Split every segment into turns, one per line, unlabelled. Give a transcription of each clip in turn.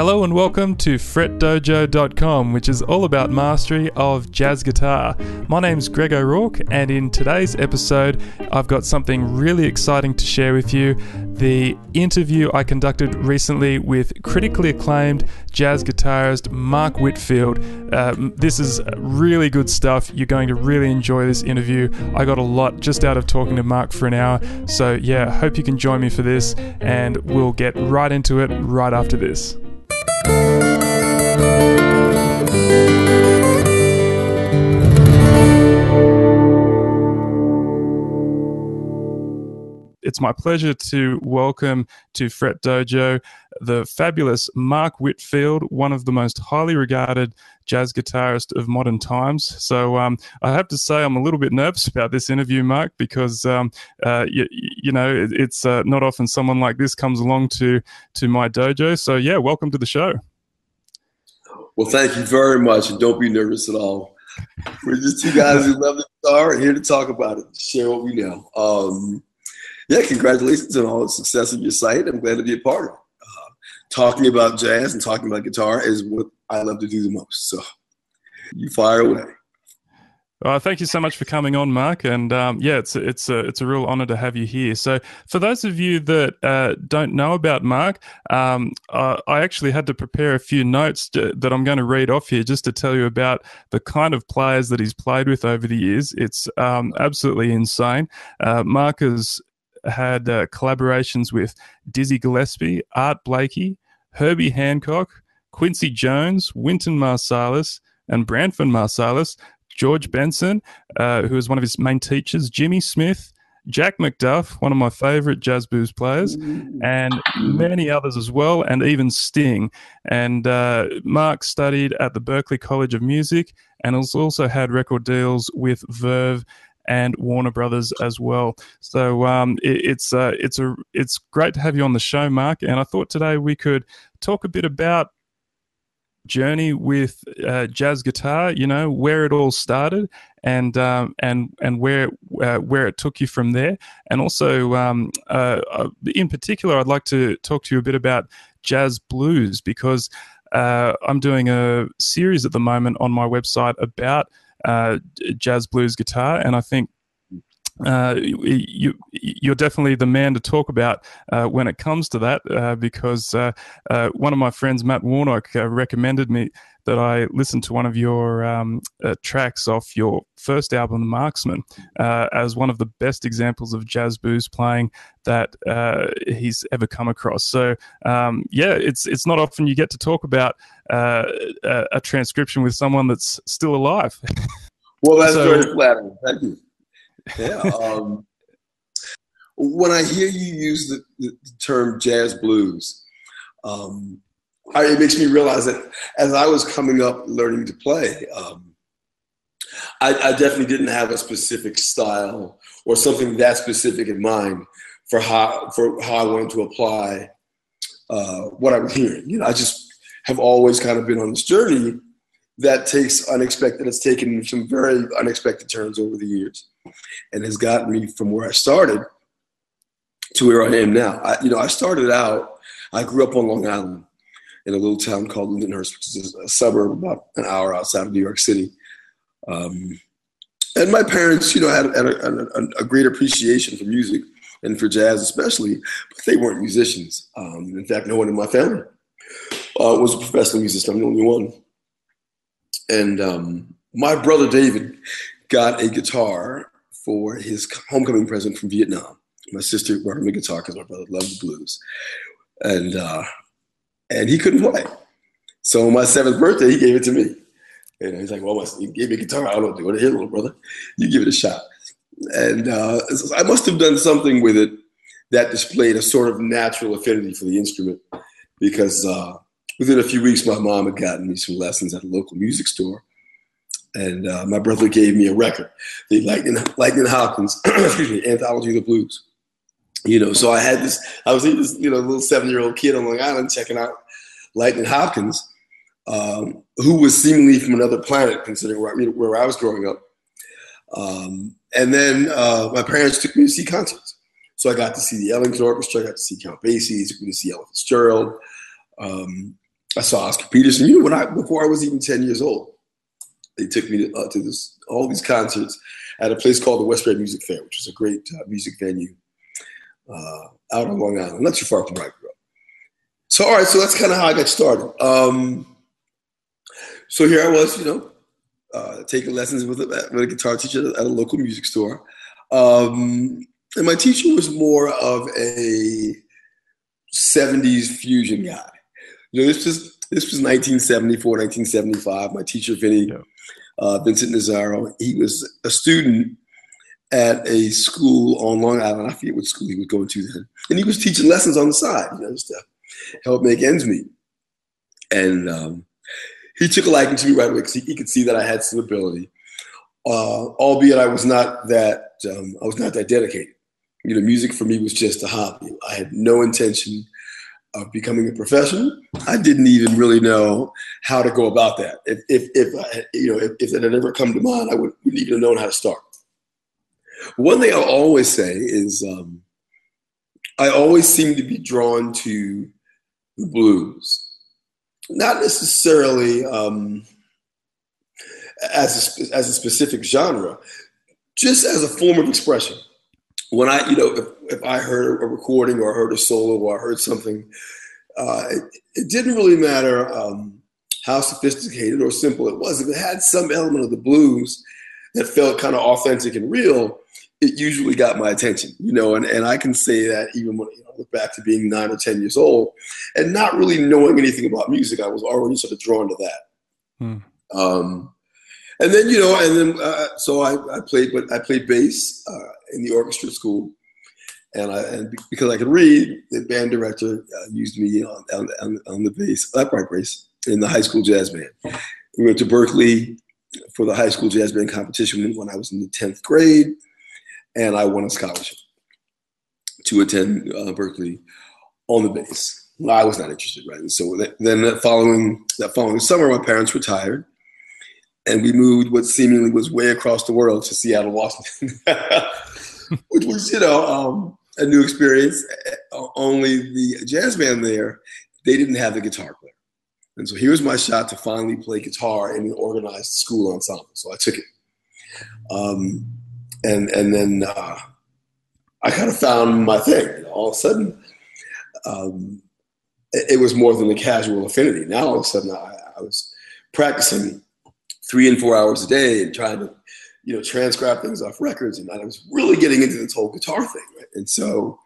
Hello and welcome to fretdojo.com, which is all about mastery of jazz guitar. My name's Greg O'Rourke, and in today's episode, I've got something really exciting to share with you. The interview I conducted recently with critically acclaimed jazz guitarist Mark Whitfield. Uh, this is really good stuff. You're going to really enjoy this interview. I got a lot just out of talking to Mark for an hour. So, yeah, hope you can join me for this, and we'll get right into it right after this. Música It's my pleasure to welcome to Fret Dojo the fabulous Mark Whitfield, one of the most highly regarded jazz guitarist of modern times. So um, I have to say I'm a little bit nervous about this interview, Mark, because um, uh, you, you, know it, it's uh, not often someone like this comes along to to my dojo. So yeah, welcome to the show.
Well, thank you very much, and don't be nervous at all. We're just two guys who love the guitar here to talk about it, share what we know. Um, yeah, congratulations on all the success of your site. I'm glad to be a part of it. Uh, talking about jazz and talking about guitar is what I love to do the most. So you fire away.
Well, thank you so much for coming on, Mark. And um, yeah, it's it's a it's a real honor to have you here. So, for those of you that uh, don't know about Mark, um, uh, I actually had to prepare a few notes to, that I'm going to read off here just to tell you about the kind of players that he's played with over the years. It's um, absolutely insane. Uh, Mark has had uh, collaborations with Dizzy Gillespie, Art Blakey, Herbie Hancock, Quincy Jones, Wynton Marsalis, and Branford Marsalis. George Benson, uh, who was one of his main teachers, Jimmy Smith, Jack McDuff, one of my favorite jazz blues players, and many others as well, and even Sting. And uh, Mark studied at the Berklee College of Music and has also had record deals with Verve and Warner Brothers as well. So um, it, it's uh, it's a it's great to have you on the show, Mark. And I thought today we could talk a bit about journey with uh, jazz guitar. You know where it all started, and um, and and where uh, where it took you from there, and also um, uh, uh, in particular, I'd like to talk to you a bit about jazz blues because uh, I'm doing a series at the moment on my website about uh, jazz blues guitar, and I think uh, you, you're definitely the man to talk about uh, when it comes to that uh, because uh, uh, one of my friends, Matt Warnock, uh, recommended me that I listened to one of your um, tracks off your first album, The Marksman, as one of the best examples of jazz blues playing that he's ever come across. So, um, yeah, it's it's not often you get to talk about a, a transcription with someone that's still alive.
well, that's so, very flattering. Thank you yeah. Um, when I hear you use the, the term jazz blues, um, I, it makes me realize that as I was coming up learning to play, um, I, I, definitely didn't have a specific style or something that specific in mind for how for how I wanted to apply uh, what I was hearing. You know, I just have always kind of been on this journey that takes unexpected. It's taken some very unexpected turns over the years and has gotten me from where I started to where I am now. I, you know, I started out, I grew up on Long Island in a little town called Lindenhurst, which is a suburb about an hour outside of New York City. Um, and my parents, you know, had, had a, a, a, great appreciation for music and for jazz especially, but they weren't musicians. Um, in fact, no one in my family uh, was a professional musician. I'm the only one. And um, my brother David got a guitar for his homecoming present from Vietnam. My sister brought him a guitar because my brother loved the blues, and uh, and he couldn't play. So on my seventh birthday, he gave it to me. And he's like, "Well, he gave me a guitar. I don't know what to hit, little brother. You give it a shot." And uh, I must have done something with it that displayed a sort of natural affinity for the instrument, because uh, within a few weeks, my mom had gotten me some lessons at a local music store and uh, my brother gave me a record, the Lightning, Lightning Hopkins, excuse me, Anthology of the Blues. You know, so I had this, I was this, you know, a little seven year old kid on Long Island checking out Lightning Hopkins, um, who was seemingly from another planet, considering where, where I was growing up. Um, and then uh, my parents took me to see concerts. So I got to see the Ellington Orchestra, I got to see Count Basie, took me to see Ella Fitzgerald. Um, I saw Oscar Peterson. You know, when I before I was even ten years old, they took me to, uh, to this all these concerts at a place called the Westbury Music Fair, which was a great uh, music venue uh, out on Long Island, not too far from where I grew up. So, all right, so that's kind of how I got started. Um, so here I was, you know, uh, taking lessons with a, with a guitar teacher at a local music store. Um, and my teacher was more of a 70s fusion guy. You know, this was this was 1974, 1975. My teacher, Vinny, yeah. uh, Vincent Nazaro, he was a student at a school on Long Island. I forget what school he was going to then. And he was teaching lessons on the side, you know, to help make ends meet. And um, he took a liking to me right away because he, he, could see that I had some ability, uh, albeit I was not that um, I was not that dedicated. You know, music for me was just a hobby. I had no intention of becoming a professional. I didn't even really know how to go about that. If if, if I, you know if, if it had ever come to mind, I wouldn't, wouldn't even have known how to start. One thing I'll always say is um, I always seem to be drawn to the blues, not necessarily um, as a, as a specific genre, just as a form of expression. When I, you know, if, if I heard a recording or I heard a solo or I heard something, uh, it, it, didn't really matter um, how sophisticated or simple it was. If it had some element of the blues that felt kind of authentic and real, it usually got my attention, you know, and, and I can say that even when you know, I look back to being nine or 10 years old and not really knowing anything about music, I was already sort of drawn to that. Hmm. Um, and then, you know, and then, uh, so I, I played, but I played bass uh, in the orchestra school. And, I, and because I could read, the band director uh, used me on, on, on the bass, upright bass in the high school jazz band. We went to Berklee for the high school jazz band competition when I was in the 10th grade and I won a scholarship to attend uh, Berklee on the bass. I was not interested, right? And so then that following that following summer, my parents retired, and we moved what seemingly was way across the world to Seattle, Washington, which was you know um, a new experience. Only the jazz band there, they didn't have the guitar player, and so here was my shot to finally play guitar in an organized school ensemble. So I took it. Um, and and then uh, I kind of found my thing. Know, all of a sudden, um, it, it, was more than a casual affinity. Now all of a sudden, I, I, was practicing three and four hours a day and trying to, you know, transcribe things off records, and I was really getting into this whole guitar thing. Right? And so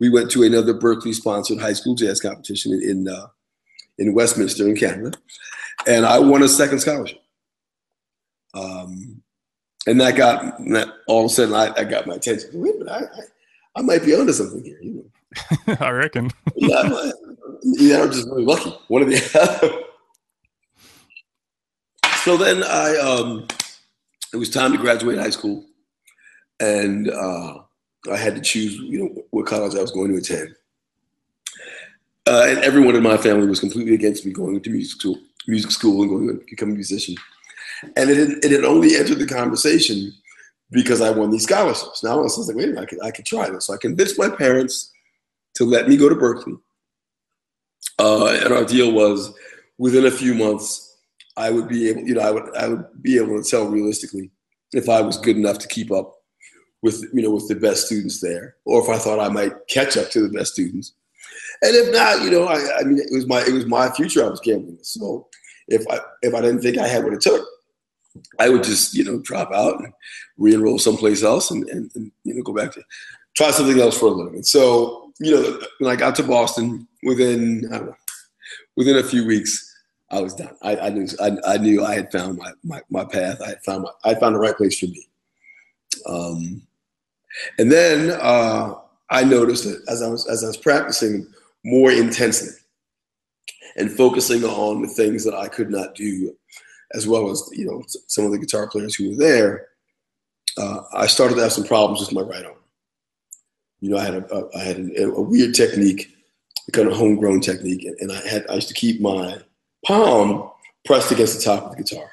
we went to another Berklee-sponsored high school jazz competition in in, uh, in Westminster in Canada, and I won a second scholarship. Um, and that got that all of a sudden I, I got my attention. Wait a minute, I, I, I might be onto something here. You
know, I reckon.
yeah, I'm, yeah, I'm just really lucky. One of the so then I um, it was time to graduate high school, and uh, I had to choose you know what college I was going to attend. Uh, and everyone in my family was completely against me going to music school, music school, and going to become a musician. And it had, it had only entered the conversation because I won these scholarships. Now I was like, wait a minute, I could, I could try this. So I convinced my parents to let me go to Berklee. Uh, and our deal was within a few months, I would be able, you know, I would, I would be able to tell realistically if I was good enough to keep up with, you know, with the best students there, or if I thought I might catch up to the best students. And if not, you know, I, I mean, it was my, it was my future I was gambling. So if I, if I didn't think I had what it took, I would just, you know, drop out and re-enroll someplace else and, and, and, you know, go back to try something else for a living. So, you know, when I got to Boston within, I don't know, within a few weeks, I was done. I, I knew, I, I, knew I had found my, my, my path. I had found my, I found the right place for me. Um, and then uh, I noticed that as I was, as I was practicing more intensely and focusing on the things that I could not do as well as you know some of the guitar players who were there, uh, I started to have some problems with my right arm. You know, I had a, a I had a, a weird technique, a kind of homegrown technique, and I had I used to keep my palm pressed against the top of the guitar.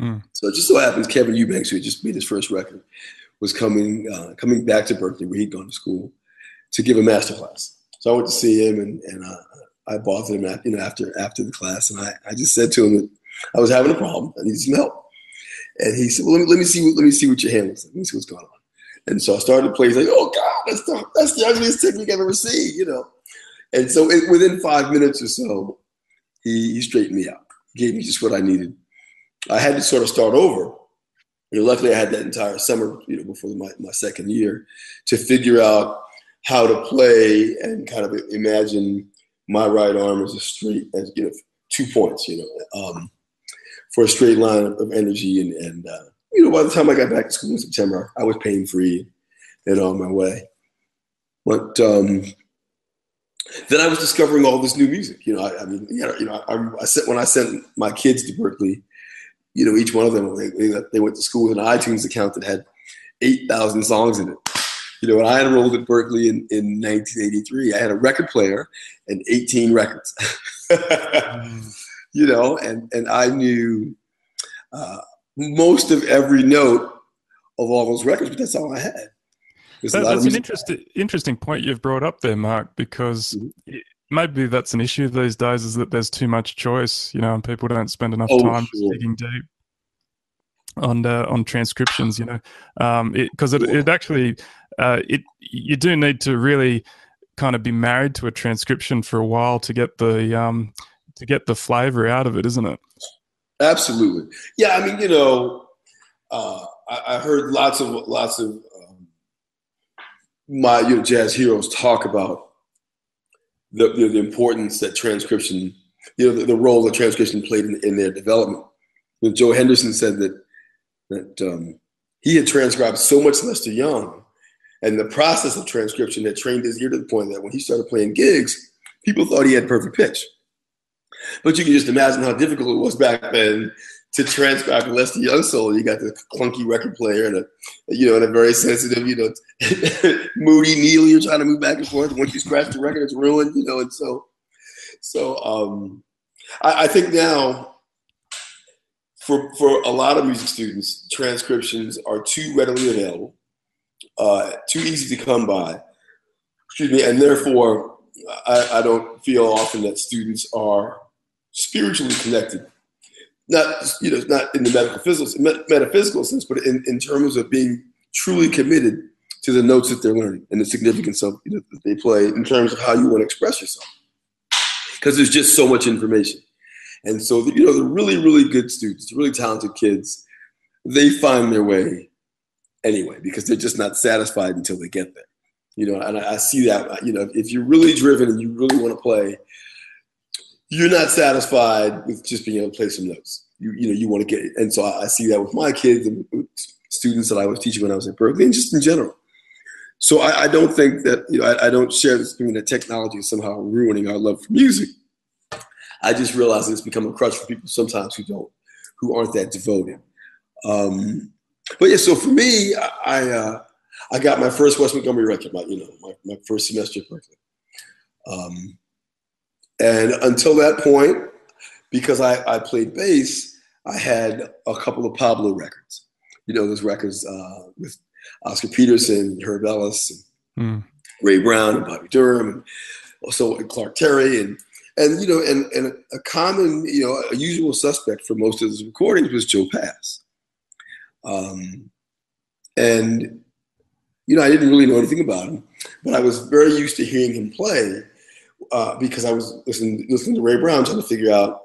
Mm. So it just so happens Kevin Eubanks, who had just made his first record, was coming uh, coming back to Berklee where he'd gone to school, to give a master class. So I went to see him, and, and uh, I bothered him, at, you know, after after the class, and I, I just said to him that I was having a problem. I needed some help, and he said, "Well, let me let me see let me see what your hand is. Let me see what's going on." And so I started to play. He's like, "Oh God, that's the that's the ugliest technique I've ever seen," you know. And so it, within five minutes or so, he, he straightened me out. He gave me just what I needed. I had to sort of start over. You know, luckily I had that entire summer, you know, before my, my second year to figure out how to play and kind of imagine my right arm as a straight, as you know, two points, you know, um, for a straight line of energy. And, and uh, you know, by the time I got back to school in September, I was pain free and on my way. But um, then I was discovering all this new music. You know, I, I mean, you know, you know I, I sent when I sent my kids to Berklee, you know, each one of them they, they went to school with an iTunes account that had eight thousand songs in it. You know, when I enrolled at Berklee in, in 1983, I had a record player and 18 records. you know, and and I knew uh, most of every note of all those records, but that's all I had.
That, that's an interesting interesting point you've brought up there, Mark, because mm-hmm. maybe that's an issue these days is that there's too much choice, you know, and people don't spend enough oh, time sure. digging deep on uh, on transcriptions, you know, because um, it, it, it, actually uh, it you do need to really kind of be married to a transcription for a while to get the um, to get the flavor out of it, isn't it?
Absolutely, yeah. I mean, you know, uh, I, I, heard lots of lots of my you know, jazz heroes talk about the, you know, the importance that transcription, you know, the, the role that transcription played in, in their development. Know, Joe Henderson said that that um, he had transcribed so much Lester Young, and the process of transcription had trained his ear to the point that when he started playing gigs, people thought he had perfect pitch. But you can just imagine how difficult it was back then to transcribe Lester Young solo, you got the clunky record player and a, you know, and a very sensitive, you know, moody needle. You're trying to move back and forth. Once you scratch the record, it's ruined, you know. And so, so um, I, I think now for for a lot of music students, transcriptions are too readily available, uh, too easy to come by. Excuse me, and therefore, I, I don't feel often that students are spiritually connected not you know not in the medical physical metaphysical sense, but in, in terms of being truly committed to the notes that they're learning and the significance of you know, that they play in terms of how you want to express yourself. Because there's just so much information, and so you know the really really good students, the really talented kids, they find their way anyway because they're just not satisfied until they get there. You know, and I, I see that. You know, if you're really driven and you really want to play, you're not satisfied with just being able to play some notes. You you know you want to get it. and so I, I see that with my kids and students that I was teaching when I was at Berklee and just in general. So I, I don't think that you know I, I don't share this opinion that technology is somehow ruining our love for music. I just realize it's become a crutch for people sometimes who don't who aren't that devoted. Um, but yeah, so for me, I I, uh, I got my first Wes Montgomery record, my you know my, my first semester at Berklee. Um, and until that point, because I, I played bass, I had a couple of Pablo records. You know, those records uh, with Oscar Peterson, Herb Ellis, and mm. Ray Brown, and Bobby Durham, and also Clark Terry, and and you know, and and a common, you know, a usual suspect for most of those recordings was Joe Pass. Um, and you know, I didn't really know anything about him, but I was very used to hearing him play uh, because I was listening listening to Ray Brown trying to figure out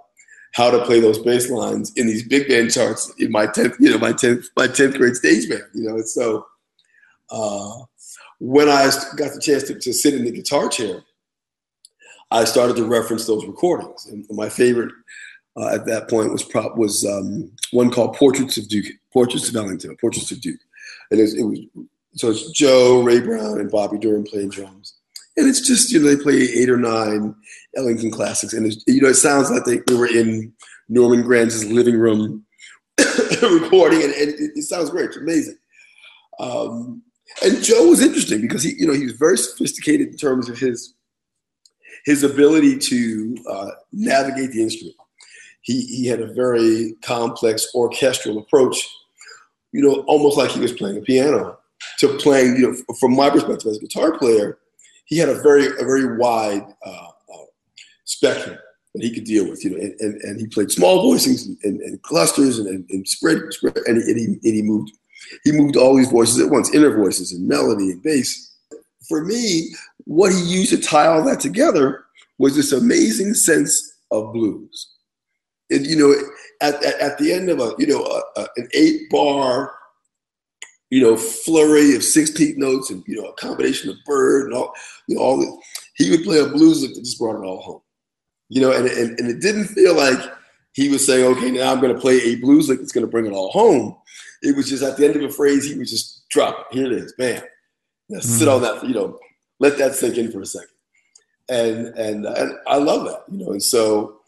how to play those bass lines in these big band charts in my tenth, you know, my tenth my tenth grade stage band, you know. And so uh, when I got the chance to, to sit in the guitar chair, I started to reference those recordings. And my favorite uh, at that point was prop was um, one called Portraits of Duke, Portraits of Ellington, Portraits of Duke, and it was, it was so it's Joe, Ray Brown, and Bobby Durham playing drums and it's just you know they play eight or nine Ellington classics, and you know it sounds like they, they were in Norman Granz's living room recording, and, and it, it, sounds great. It's amazing. Um, and Joe was interesting because he you know he was very sophisticated in terms of his his ability to uh, navigate the instrument. He he had a very complex orchestral approach, you know, almost like he was playing a piano to playing. You know, from my perspective as a guitar player he had a very a very wide uh, uh, spectrum that he could deal with, you know, and, and, and he played small voicings and, and, and clusters and, and, spread, spread and, he, and, he, and he moved he moved all these voices at once, inner voices and melody and bass. For me, what he used to tie all that together was this amazing sense of blues. And you know, at, at, at the end of a you know a, a, an eight bar you know, flurry of 16th notes and, you know, a combination of bird and all, you know, all this. He would play a blues lick that just brought it all home. You know, and, and, and it didn't feel like he was saying, okay, now I'm going to play a blues lick that's going to bring it all home. It was just at the end of a phrase, he would just drop it. Here it is, bam. Now, mm-hmm. Sit on that, you know, let that sink in for a second. And, and, and I love that, you know, and so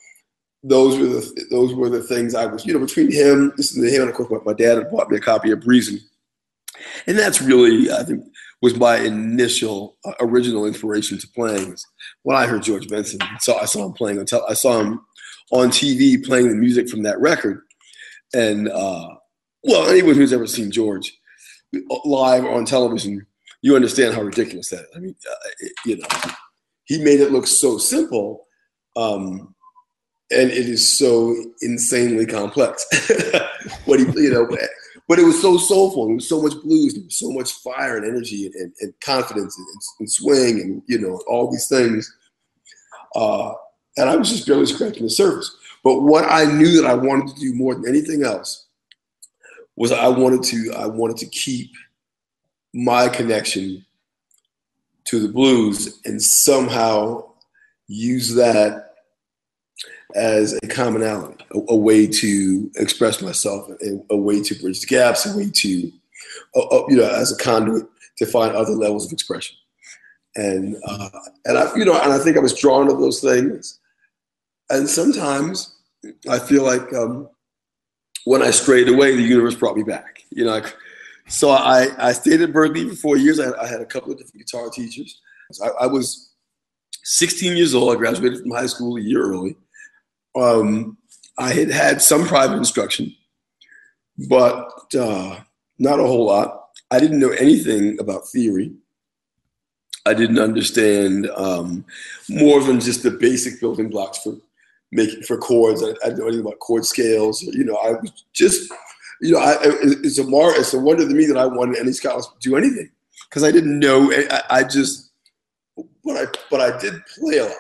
those were the, those were the things I was, you know, between him, listening to him, and of course, my, my dad had bought me a copy of Breezin'. And that's really, I think, was my initial uh, original inspiration to playing. When I heard George Benson, so I saw him playing on, I saw him on TV playing the music from that record, and uh, well, anyone who's ever seen George live on television, you understand how ridiculous that is. I mean, uh, you know, he made it look so simple, um, and it is so insanely complex. what he, you know, but it was so soulful. There was so much blues. There was so much fire and energy and, and, and confidence and, and, swing and you know all these things. Uh, and I was just barely scratching the surface. But what I knew that I wanted to do more than anything else was I wanted to I wanted to keep my connection to the blues and somehow use that as a commonality, a, a way to express myself, a, a, way to bridge gaps, a way to, uh, you know, as a conduit to find other levels of expression. And uh, and I, you know, and I think I was drawn to those things. And sometimes I feel like um, when I strayed away, the universe brought me back. You know, so I, I stayed at Berklee for four years. I, I had a couple of different guitar teachers. I, I, was 16 years old. I graduated from high school a year early. Um, I had had some private instruction, but uh, not a whole lot. I didn't know anything about theory. I didn't understand um, more than just the basic building blocks for making for chords. I, I didn't know anything about chord scales. You know, I was just, you know, I, it's a mar, it's a wonder to me that I wanted any scholars to do anything because I didn't know. I, I, just, but I, but I did play a lot.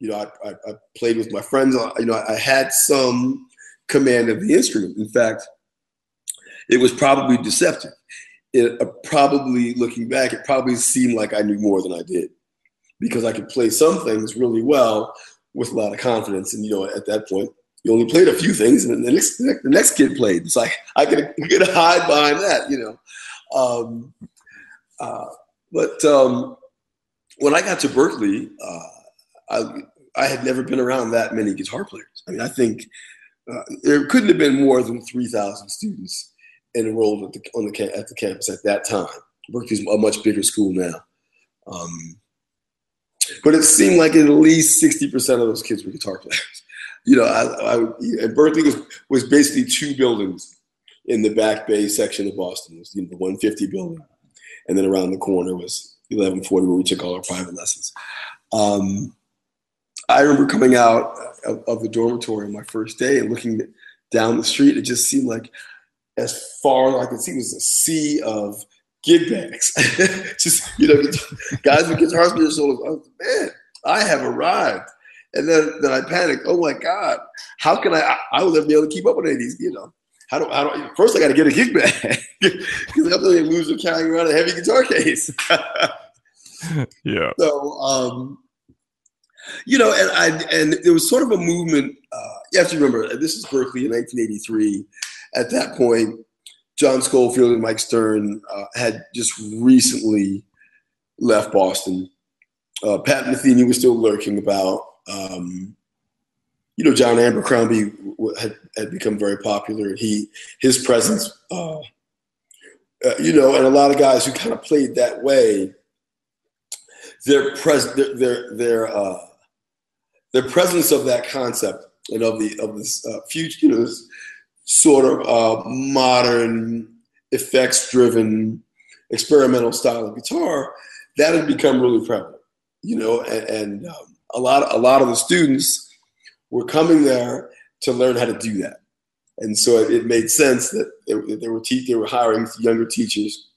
You know, I, I, I played with my friends. You know, I had some command of the instrument. In fact, it was probably deceptive. It uh, probably looking back, it probably seemed like I knew more than I did because I could play some things really well with a lot of confidence. And you know, at that point, you only played a few things, and then the next the next kid played. It's like I could, could hide behind that, you know. Um, uh, but um, when I got to Berklee, uh, I I had never been around that many guitar players. I mean, I think uh, there couldn't have been more than three thousand students enrolled at the on the at the campus at that time. Berklee's a much bigger school now. Um, but it seemed like at least 60% of those kids were guitar players. You know, I, I, and Berklee was, was basically two buildings in the back bay section of Boston. It was you know, the 150 building. And then around the corner was 1140 where we took all our private lessons. Um, I remember coming out of, of, the dormitory on my first day and looking down the street. It just seemed like as far as I could see was a sea of gig bags. just, you know, guys with guitars on their shoulders. I was, like, man, I have arrived. And then, then I panicked. Oh my God, how can I? I will never be able to keep up with any of these. You know, how do, how do first I got to get a gig bag because I'm a loser carrying around a heavy guitar case.
yeah.
So, um, you know, and I and there was sort of a movement. Uh, you have to remember, this is Berklee in 1983. At that point, John Scofield and Mike Stern uh, had just recently left Boston. Uh, Pat Metheny was still lurking about. Um, you know, John Abercrombie had, had become very popular. He his presence, uh, uh, you know, and a lot of guys who kind of played that way. Their pres their their their, uh, their presence of that concept and of the of this uh, future, you know, this sort of uh, modern, effects driven, experimental style of guitar, that had become really prevalent, you know, and, and um, a lot, a lot of the students were coming there to learn how to do that. And so it, made sense that they, they were te- they were hiring younger teachers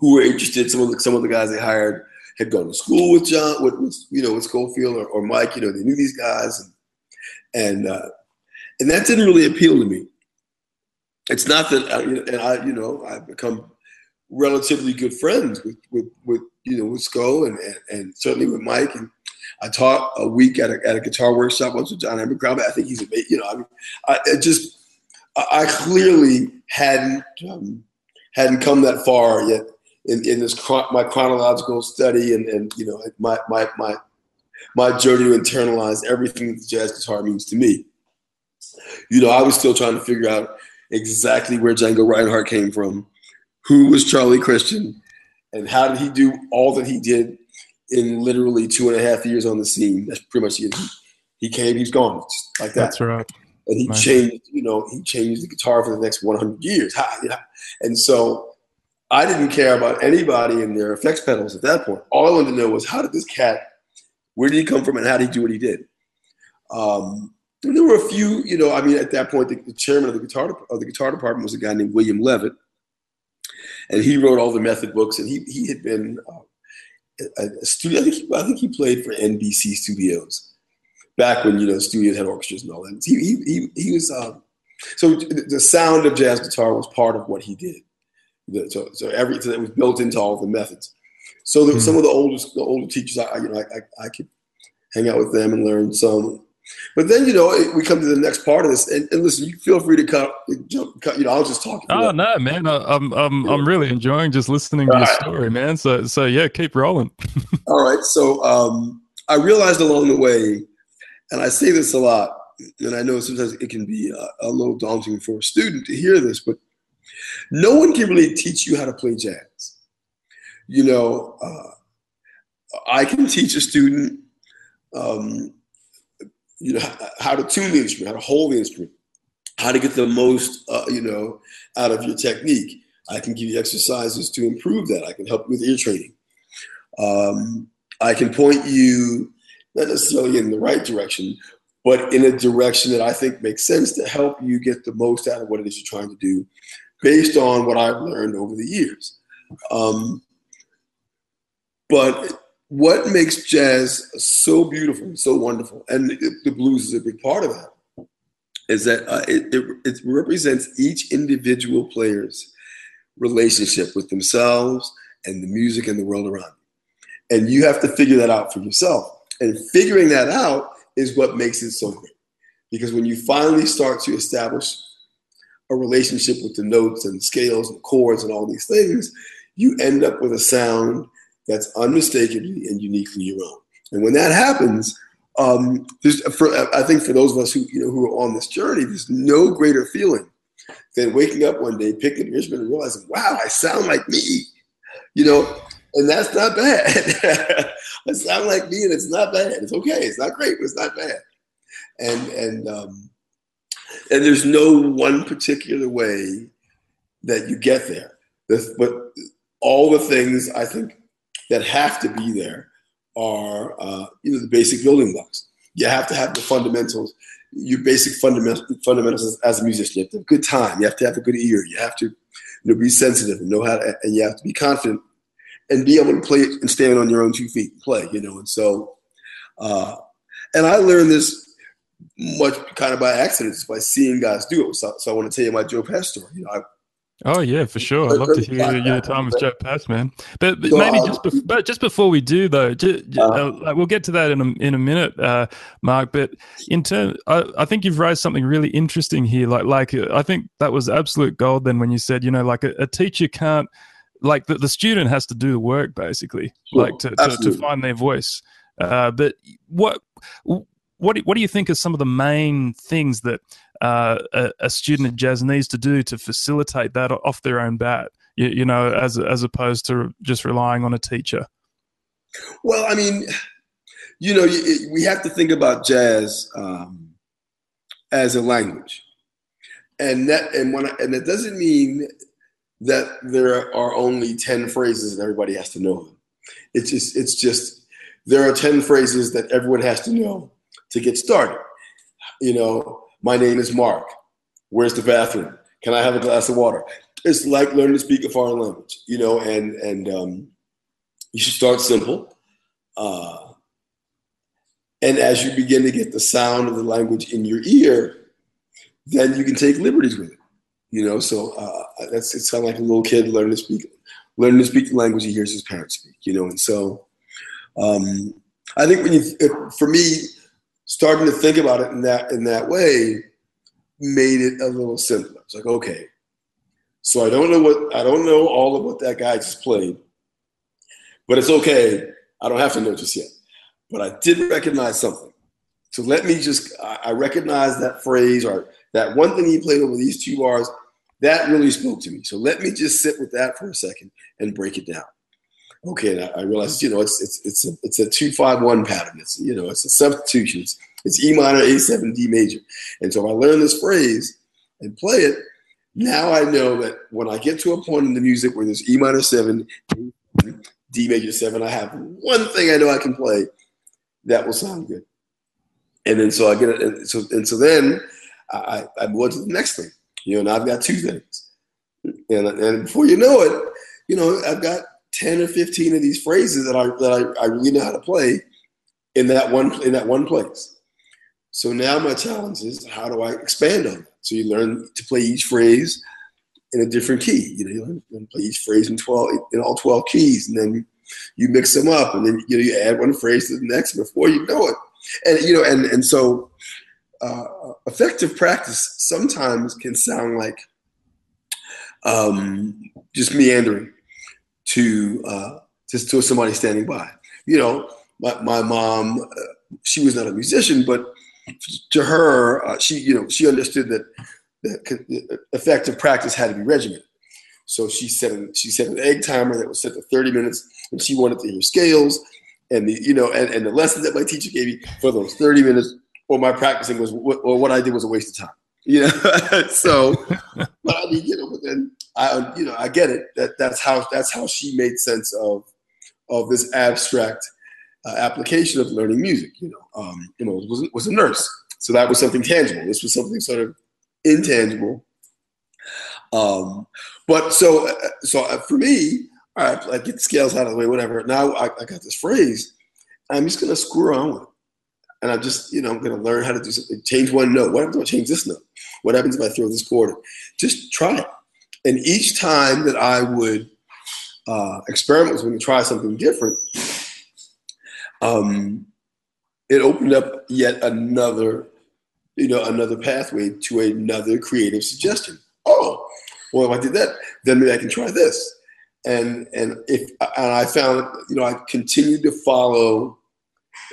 who were interested. Some of the, some of the guys they hired had gone to school with John, with, with you know, with Scofield or, or, Mike. You know, they knew these guys, and and uh, and that didn't really appeal to me. It's not that, I, and I, you know, I've become relatively good friends with with, with you know with Sco and, and, and certainly with Mike and I taught a week at a, at a guitar workshop once with John Abercrombie. I think he's a you know I mean I just I clearly hadn't um, hadn't come that far yet in, in this my chronological study and, and you know my my my my journey to internalize everything that jazz guitar means to me. You know, I was still trying to figure out exactly where Django Reinhardt came from, who was Charlie Christian, and how did he do all that he did in literally two and a half years on the scene. That's pretty much it. He, came, he's gone, just like that.
That's right.
And he nice. changed, you know, he changed the guitar for the next 100 years. And so I didn't care about anybody and their effects pedals at that point. All I wanted to know was how did this cat, where did he come from, and how did he do what he did? Um, there were a few, you know, I mean, at that point, the, the chairman of the guitar of the guitar department was a guy named William Leavitt, and he wrote all the method books, and he he had been uh, a, a studio. I think he, I think he played for NBC Studios back when you know studios had orchestras and all that. He he he, he was um, so the sound of jazz guitar was part of what he did. So so every so it was built into all the methods. So mm-hmm. some of the oldest the older teachers, I you know I, I, I could hang out with them and learn some but then you know we come to the next part of this, and, and listen, you feel free to cut, jump, cut. You know, I was just talking.
Oh no, man, I, am I'm I'm really enjoying just listening to All your right. story, man. So so yeah, keep rolling.
All right, so um, I realized along the way, and I say this a lot, and I know sometimes it can be a, a little daunting for a student to hear this, but no one can really teach you how to play jazz. You know, uh, I can teach a student. Um, you know how to tune the instrument, how to hold the instrument, how to get the most uh, you know out of your technique. I can give you exercises to improve that. I can help you with ear training. Um, I can point you not necessarily in the right direction, but in a direction that I think makes sense to help you get the most out of what it is you're trying to do, based on what I've learned over the years. Um, but what makes jazz so beautiful and so wonderful, and the blues is a big part of that, is that uh, it, it, it represents each individual player's relationship with themselves and the music and the world around them. And you have to figure that out for yourself. And figuring that out is what makes it so great. Because when you finally start to establish a relationship with the notes and scales and chords and all these things, you end up with a sound that's unmistakably and uniquely your own. And when that happens, um, for, I think for those of us who you know who are on this journey, there's no greater feeling than waking up one day, picking the instrument, and realizing, "Wow, I sound like me," you know, and that's not bad. I sound like me, and it's not bad. It's okay. It's not great, but it's not bad. And and um, and there's no one particular way that you get there. but all the things I think that have to be there are uh, you know the basic building blocks. You have to have the fundamentals, your basic fundamental, fundamentals as, a musician. You have to have a good time. You have to have a good ear. You have to you know, be sensitive and know how to, and you have to be confident and be able to play and stand on your own two feet and play, you know. And so, uh, and I learned this much kind of by accident, just by seeing guys do it. So, so I want to tell you my Joe Pass story. You know, I,
Oh yeah, for sure. I'd love to hear your time with Joe Pass, man. But, but maybe just bef- but just before we do though, just, uh, uh, we'll get to that in a in a minute, uh, Mark. But in term, I, I, think you've raised something really interesting here. Like like uh, I think that was absolute gold. Then when you said, you know, like a, a teacher can't, like the, the student has to do the work basically, sure. like to, to, to find their voice. Uh, but what what do, what do you think are some of the main things that uh, a, a, student of jazz needs to do to facilitate that off their own bat? You, you, know, as as opposed to just relying on a teacher.
Well, I mean, you know, we have to think about jazz um, as a language, and that and when I, and that doesn't mean that there are only ten phrases and everybody has to know them. It's just it's just there are 10 phrases that everyone has to know to get started. You know, my name is Mark. Where's the bathroom? Can I have a glass of water? It's like learning to speak a foreign language, you know, and and um, you should start simple. Uh, and as you begin to get the sound of the language in your ear, then you can take liberties with it. You know, so uh, that's it's kind of like a little kid learning to speak, learning to speak the language he hears his parents speak. You know, and so um, I think when you, for me, starting to think about it in that in that way made it a little simpler. It's like, okay, so I don't know what I don't know all of what that guy just played, but it's okay. I don't have to know just yet. But I did recognize something. So let me just I recognize that phrase or that one thing he played over these two bars. That really spoke to me. So let me just sit with that for a second and break it down. Okay, and I, realized, mm. you know, it's it's it's a it's a two five one pattern. It's you know, it's a substitution. It's, it's E minor, A seven, D major. And so if I learn this phrase and play it, now I know that when I get to a point in the music where there's E minor seven, D major seven, I have one thing I know I can play that will sound good. And then so I get it, and so and so then I, I move on to the next thing. You know, and I've got two things. And, and before you know it, you know, I've got 10 or 15 of these phrases that I that I, I really know how to play in that one in that one place. So now my challenge is how do I expand on that? So you learn to play each phrase in a different key. You know, you learn to play each phrase in 12 in all 12 keys, and then you mix them up, and then you know you add one phrase to the next before you know it. And you know, and and so uh, effective practice sometimes can sound like um, just meandering to uh, just to somebody standing by. You know, my, my mom, uh, she was not a musician, but to her, uh, she you know she understood that the effective practice had to be regimented. So she set an, she set an egg timer that was set to 30 minutes, and she wanted to hear scales and the you know and, and the lessons that my teacher gave me for those 30 minutes or my practicing was or what I did was a waste of time. You know, so but I mean, you know, but then I you know I get it that that's how that's how she made sense of of this abstract uh, application of learning music. You know, um, you know, was was a nurse, so that was something tangible. This was something sort of intangible. Um, but so uh, so uh, for me, all right, I get the scales out of the way, whatever. Now I, I got this phrase. I'm just gonna screw around with it. And I'm just, you know, I'm gonna learn how to do something. Change one note. What happens if I change this note? What happens if I throw this chord? Just try it. And each time that I would uh, experiment with when try something different, um, it opened up yet another, you know, another pathway to another creative suggestion. Oh, well, if I did that, then maybe I can try this. And and if and I found, you know, I continued to follow,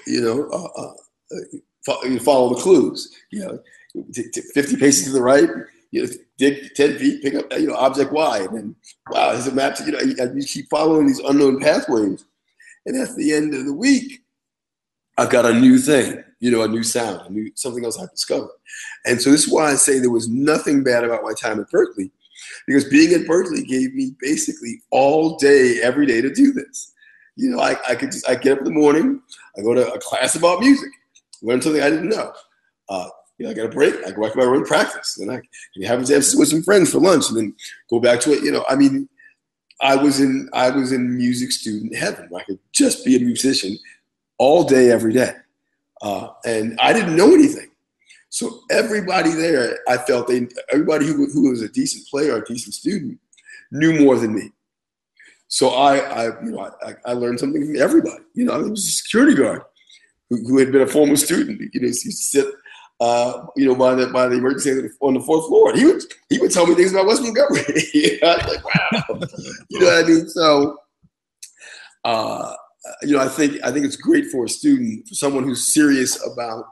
you know, uh, uh, follow the clues. You know, 50 paces to the right, dig 10 feet, pick up, you know, object Y, and then wow, there's a map. You know, you keep following these unknown pathways and at the end of the week, I've got a new thing, you know, a new sound, a new something else I've discovered. And so this is why I say there was nothing bad about my time at Berklee, because being at Berklee gave me basically all day, every day to do this. You know, I, I could just I get up in the morning, I go to a class about music, learn something I didn't know. Uh, you know, I got a break. I go back to my room, practice, and I can have exams with some friends for lunch, and then go back to it. You know, I mean, I was in I was in music student heaven. I could just be a musician all day, every day, uh, and I didn't know anything. So everybody there, I felt they everybody who, who was a decent player, a decent student, knew more than me. So I, I you know, I, I learned something from everybody. You know, I was a security guard who, who had been a former student. You know, he to sit uh, you know, by the by the emergency on the fourth floor. He would he would tell me things about Wes Montgomery. you know, like, wow, you know what I mean? So, uh, you know, I think I think it's great for a student, for someone who's serious about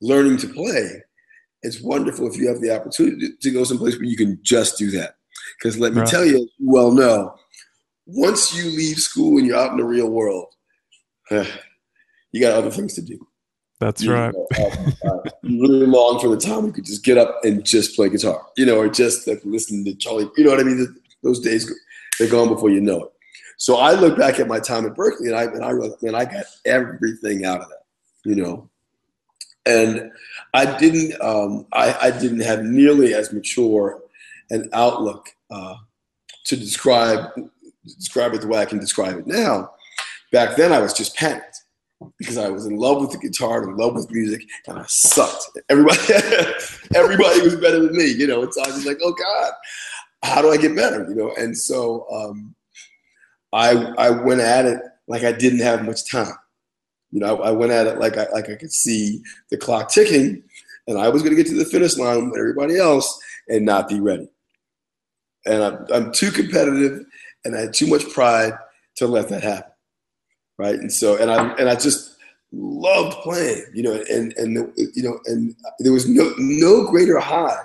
learning to play. It's wonderful if you have the opportunity to go someplace where you can just do that. Because let me right. tell you, you well know, once you leave school and you're out in the real world, you got other things to do.
That's you right.
Know, uh, really long for the time you could just get up and just play guitar, you know, or just like listen to Charlie. You know what I mean? Those days they're gone before you know it. So I look back at my time at Berklee, and I and I man, I got everything out of that, you know. And I didn't, um, I, I didn't have nearly as mature an outlook uh, to describe describe it the way I can describe it now. Back then, I was just panicked because I was in love with the guitar, and in love with music, and I sucked. Everybody, everybody was better than me, you know. And so I was like, oh God, how do I get better, you know? And so um, I I went at it like I didn't have much time. You know, I, I went at it like I like I could see the clock ticking, and I was going to get to the finish line with everybody else and not be ready. And I'm, I'm too competitive, and I had too much pride to let that happen right? And so, and I and I just loved playing, you know, and and you know, and there was no no greater high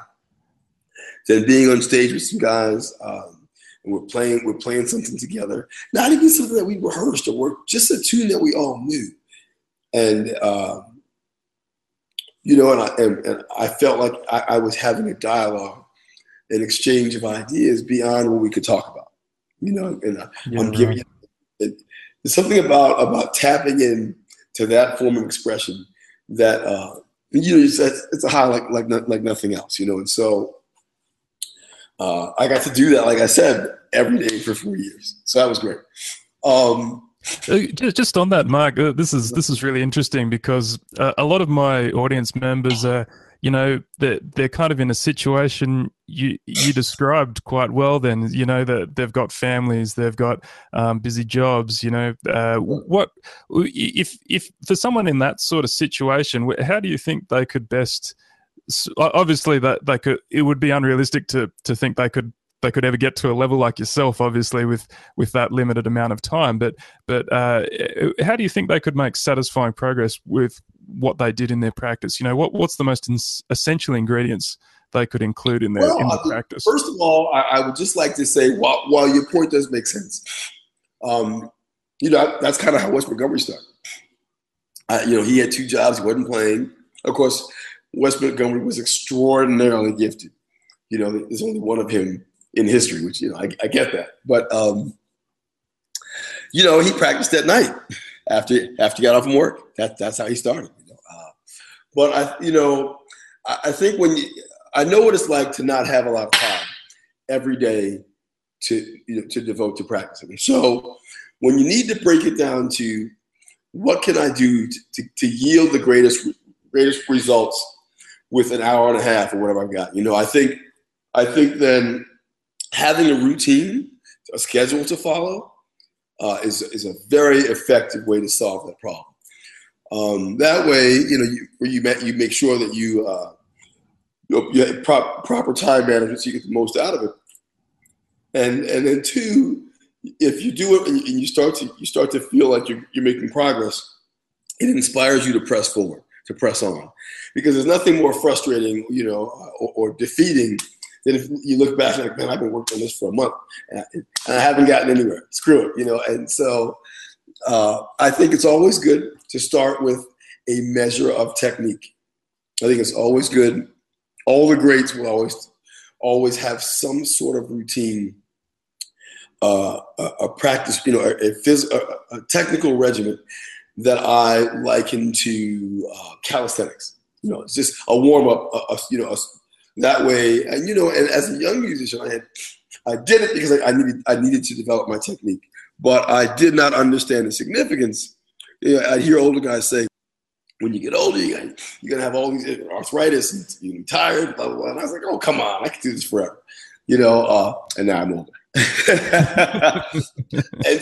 than being on stage with some guys. Um, and we're playing, we're playing something together. Not even something that we rehearsed or worked, just a tune that we all knew. And um, you know, and I and, and I felt like I, I was having a dialogue, an exchange of ideas beyond what we could talk about. You know, and I, yeah, I'm giving it, there's something about about tapping in to that form of expression that uh, you know it's, it's a high like like like nothing else, you know. And so uh, I got to do that, like I said, every day for four years. So that was great. Um,
uh, just on that, Mark, uh, this is this is really interesting because uh, a lot of my audience members are you know they're, they're kind of in a situation you you described quite well then you know that they've got families they've got um, busy jobs you know uh, what if if for someone in that sort of situation how do you think they could best obviously that they could it would be unrealistic to to think they could they could ever get to a level like yourself, obviously with with that limited amount of time. But but uh, how do you think they could make satisfying progress with what they did in their practice? You know, what what's the most ins- essential ingredients they could include in their well, in their practice?
First of all, I, I, would just like to say, while, while your point does make sense, um, you know that's kind of how Wes Montgomery started. Uh, you know, he had two jobs; he wasn't playing. Of course, Wes Montgomery was extraordinarily gifted. You know, there's only one of him in history, which you know I, I get that, but um, you know he practiced at night after after he got off from work. That that's how he started. You know? uh, but I you know I, I think when you I know what it's like to not have a lot of time every day to you know, to devote to practicing. So when you need to break it down to what can I do to, to, to yield the greatest greatest results with an hour and a half or whatever I've got, you know, I think I think then having a routine, a schedule to follow, uh, is, is a very effective way to solve that problem. Um, that way, you know, you, you, you make sure that you, uh, you have prop, proper time management so you get the most out of it. And, and then two, if you do it and you start to, you start to feel like you're, you're making progress, it inspires you to press forward, to press on. Because there's nothing more frustrating, you know, or, or defeating then if you look back like, man, I've been working on this for a month and I, haven't gotten anywhere. Screw it, you know. And so uh, I think it's always good to start with a measure of technique. I think it's always good. All the greats will always always have some sort of routine, uh, a, a, practice, you know, a, a, phys- a, a, technical regimen that I liken to uh, calisthenics. You know, it's just a warm up, you know, that way, and you know, and as a young musician, I had I did it because I, I needed I needed to develop my technique, but I did not understand the significance. You know, I'd hear older guys say, when you get older, you're gonna, you're gonna have all these arthritis and you're tired, blah, blah, blah. And I was like, oh, come on, I can do this forever. You know, uh, and now I'm older. and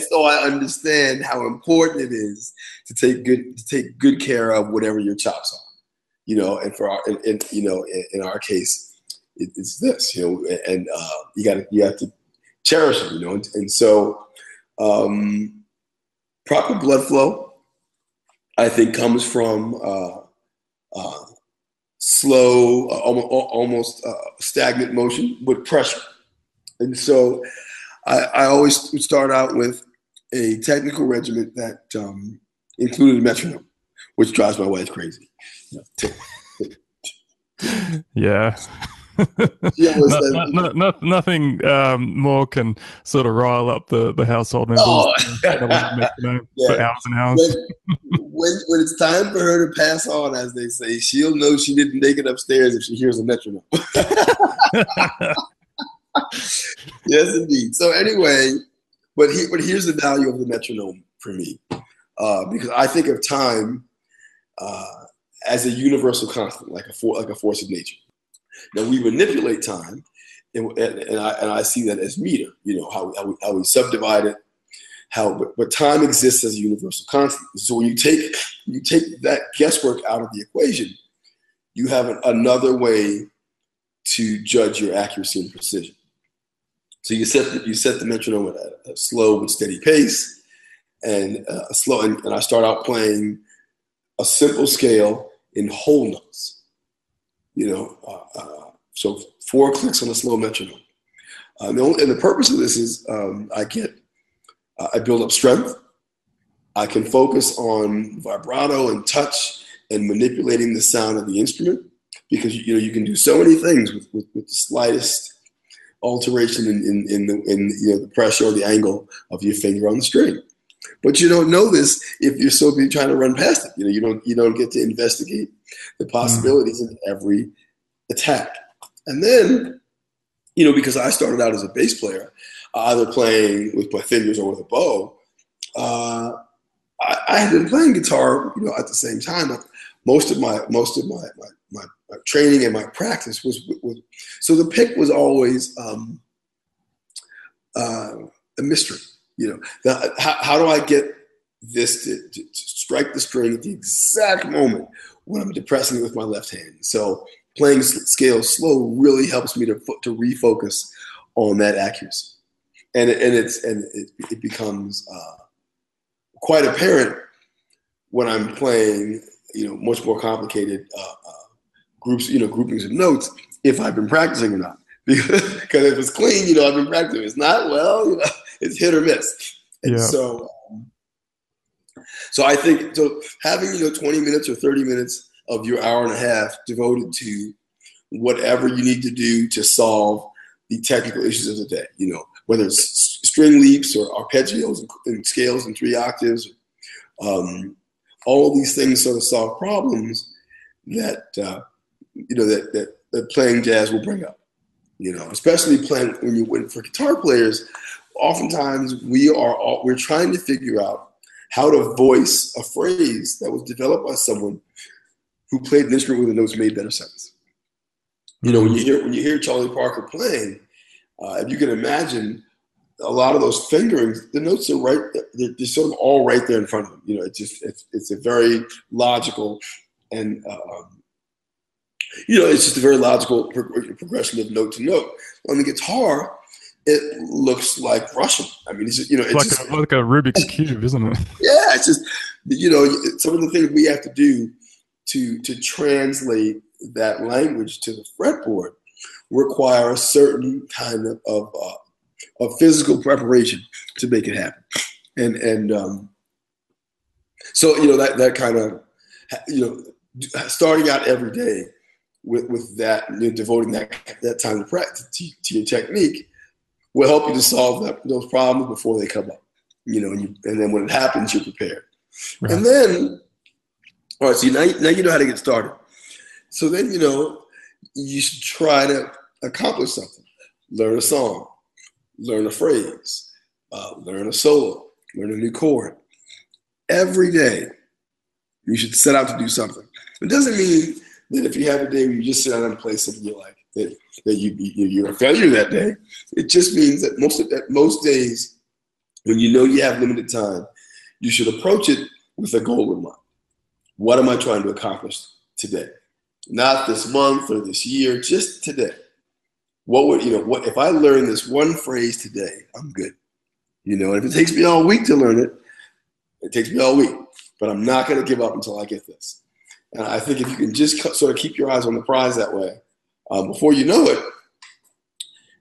so I understand how important it is to take good to take good care of whatever your chops are. You know, and for our, and, and you know, in, in our case, it, it's this, you know, and uh, you got to you have to cherish it, you know, and, and so um, proper blood flow, I think, comes from uh, uh, slow, uh, almost, uh, stagnant motion with pressure, and so I, I, always start out with a technical regimen that um, included a metronome, which drives my wife crazy.
yeah. no, no, no, nothing um, more can sort of rile up the, the household members oh. yeah. for hours and hours.
When, when, when, it's time for her to pass on, as they say, she'll know she didn't make it upstairs if she hears a metronome. yes, indeed. So anyway, but he, but here's the value of the metronome for me, uh, because I think of time uh, as a universal constant, like a for, like a force of nature. Now we manipulate time, and, and, and, I, and I see that as meter. You know how, how, we, how we subdivide it, how but, but time exists as a universal constant. So when you take you take that guesswork out of the equation, you have an, another way to judge your accuracy and precision. So you set the, you set the metronome at a, slow but steady pace, and uh, slow. And, and I start out playing a simple scale in whole notes. You know, uh, uh, so four clicks on a slow metronome. Uh, the only, and the purpose of this is um, I get uh, I build up strength. I can focus on vibrato and touch and manipulating the sound of the instrument because you know you can do so many things with, with, with the slightest alteration in, in, in, the in you know the pressure or the angle of your finger on the string. But you don't know this if you're so busy trying to run past it. You know, you don't you don't get to investigate the possibilities mm-hmm. in every attack. And then, you know, because I started out as a bass player, either playing with my fingers or with a bow, uh, I, I, had been playing guitar, you know, at the same time. Most of my most of my my, my, my training and my practice was, was so the pick was always um, uh, a mystery. You know, the, how, how, do I get this to, to, strike the string at the exact moment when I'm depressing it with my left hand? So playing scales slow really helps me to to refocus on that accuracy, and and it's and it, it becomes uh, quite apparent when I'm playing, you know, much more complicated uh, uh, groups, you know, groupings of notes if I've been practicing or not. Because if it's clean, you know, I've been practicing. If it's not, well, you know, it's hit or miss. And yeah. so, so I think so having you know 20 minutes or 30 minutes of your hour and a half devoted to whatever you need to do to solve the technical issues of the day. You know, whether it's string leaps or arpeggios and, scales in three octaves, um, all these things sort of solve problems that uh, you know that, that that playing jazz will bring up. You know, especially playing when you win for guitar players oftentimes we are all, we're trying to figure out how to voice a phrase that was developed by someone who played an instrument with the notes made better sense. You know, when you hear when you hear Charlie Parker playing, uh, if you can imagine a lot of those fingerings, the notes are right. They're, they're, sort of all right there in front of them. You know, it's just it's, it's a very logical and um, you know it's just a very logical pro- progression of note to note. On the guitar, it looks like Russian. I mean, it's you know, it's
like,
just,
a, like a Rubik's cube, isn't it?
Yeah, it's just you know some of the things we have to do to to translate that language to the fretboard require a certain kind of of, uh, of physical preparation to make it happen, and and um, so you know that that kind of you know starting out every day with with that you know, devoting that that time to practice to, to your technique will help you to solve that, those problems before they come up. You know, and, you, and then when it happens, you're prepared. Right. And then, all right, so now, now you know how to get started. So then, you know, you should try to accomplish something. Learn a song, learn a phrase, uh, learn a solo, learn a new chord. Every day, you should set out to do something. It doesn't mean that if you have a day where you just sit down and play something you like, that, that you, you, are a failure that day. It just means that most that, most days, when you know you have limited time, you should approach it with a goal in mind. What am I trying to accomplish today? Not this month or this year, just today. What would you know? What if I learn this one phrase today? I'm good. You know, and if it takes me all week to learn it, it takes me all week. But I'm not going to give up until I get this. And I think if you can just sort of keep your eyes on the prize that way, um, before you know it,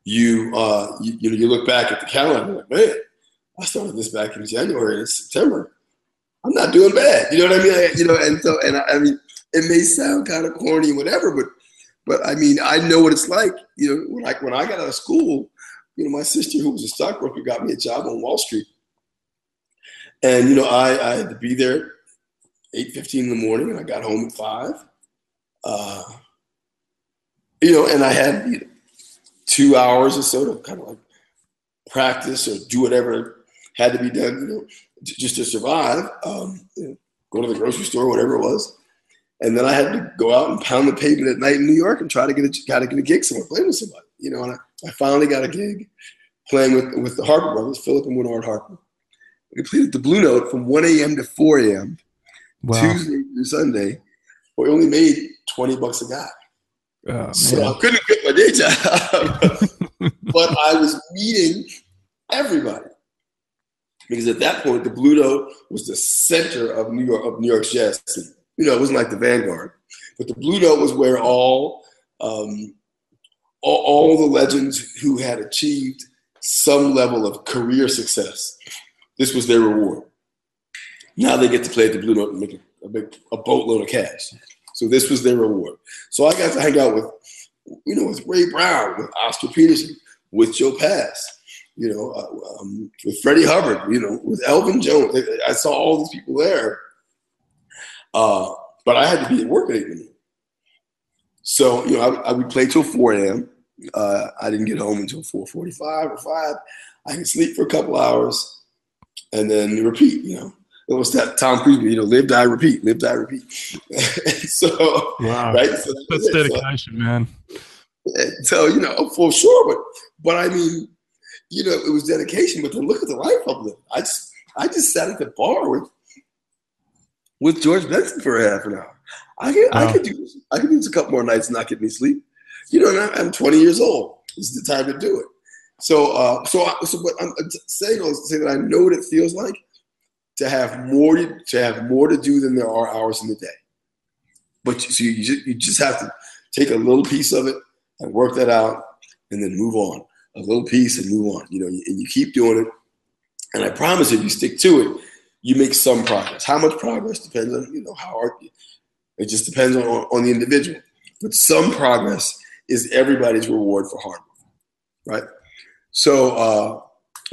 you, uh, you, you look back at the calendar like, man, I started this back in January and September. I'm not doing bad. You know what I mean? I, you know, and so and I, I mean, it may sound kind of corny, whatever, but but I mean, I know what it's like. You know, when I when I got out of school, you know, my sister who was a stockbroker got me a job on Wall Street, and you know, I I had to be there eight fifteen in the morning, and I got home at five. Uh, you know, and I had you know, two hours or so to kind of like practice or do whatever had to be done, you know, just to survive. Um, you know, go to the grocery store, whatever it was. And then I had to go out and pound the pavement at night in New York and try to get a, got to get a gig somewhere, playing with somebody. You know, and I, I finally got a gig playing with, with the Harper brothers, Philip and Winard Harper. We played at the Blue Note from 1 a.m. to 4 a.m. Wow. Tuesday through Sunday. We only made 20 bucks a guy. Oh, so I couldn't quit my day job. but I was meeting everybody. Because at that point, the Blue Note was the center of New York of New York's jazz scene. You know, it wasn't like the Vanguard, but the Blue Note was where all um, all, all the legends who had achieved some level of career success. This was their reward. Now they get to play at the Blue Note and make a, a, big, a boatload of cash. So this was their reward. So I got to hang out with, you know, with Ray Brown, with Oscar Peterson, with Joe Pass, you know, uh, um, with Freddie Hubbard, you know, with Elvin Jones. I saw all these people there. Uh, but I had to be at work at 8 a.m. So, you know, I, I, would play till 4 a.m. Uh, I didn't get home until 4.45 or 5. I could sleep for a couple hours and then repeat, you know it was that Tom Cruise, you know, live, die, repeat, live, die, repeat. so,
wow. right? So that's, dedication, so, man.
So, you know, for sure, but but I mean, you know, it was dedication. But then look at the life of it. I just I just sat at the bar with with George Benson for a half an hour. I could wow. I could do this. I could do this a couple more nights and not get me sleep. You know, I'm 20 years old. This is the time to do it. So, uh, so, I, so, but I'm saying, saying that I know what it feels like to have more to, have more to do than there are hours in the day. But so you, you just have to take a little piece of it and work that out, and then move on. A little piece and move on. You know, and you keep doing it. And I promise, if you stick to it, you make some progress. How much progress depends on you know how hard. It just depends on on the individual. But some progress is everybody's reward for hard work, right? So uh,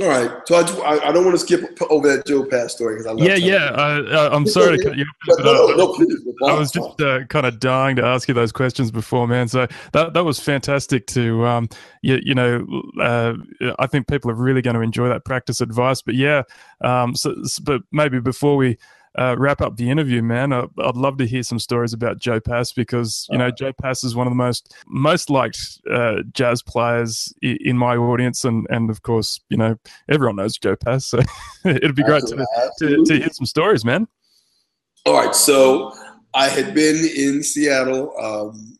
all right. So I, I don't want to skip over that Joe Pass story because I love
yeah yeah uh, I'm sorry to cut you off. But, no, no, please, I was just uh, kind of dying to ask you those questions before, man. So that that was fantastic to um you, you know uh, I think people are really going to enjoy that practice advice. But yeah, um so but maybe before we uh, wrap up the interview, man, I, would love to hear some stories about Joe Pass because you know Joe Pass is one of the most most liked uh, jazz players I- in my audience, and and of course you know everyone knows Joe Pass, so it'd be great to, to, to hear some stories, man.
All right, so I had been in Seattle um,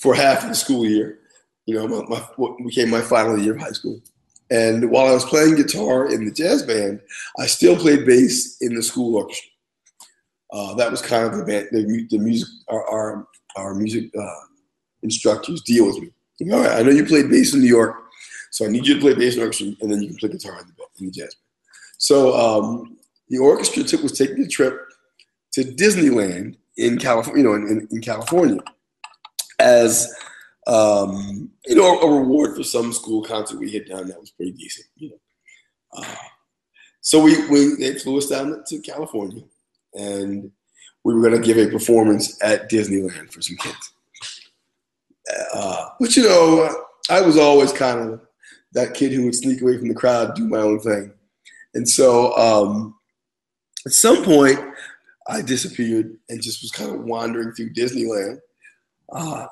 for half of the school year. You know, my, my, what became my final year of high school. And while I was playing guitar in the jazz band, I still played bass in the school orchestra. Uh, that was kind of the, band, the, the music, our, our, our music uh, instructors deal with me. All right, I know you played bass in New York, so I need you to play bass in orchestra, and then you can play guitar in the, in the jazz band. So um, the orchestra took, was taking a trip to Disneyland in California, you know, in, in, in California, as um, you know, a, reward for some school concert we hit down that was pretty decent. You know, uh, so we we they flew us down to California, and we were going to give a performance at Disneyland for some kids. Uh, but you know, I was always kind of that kid who would sneak away from the crowd, do my own thing, and so um, at some point I disappeared and just was kind of wandering through Disneyland. Uh,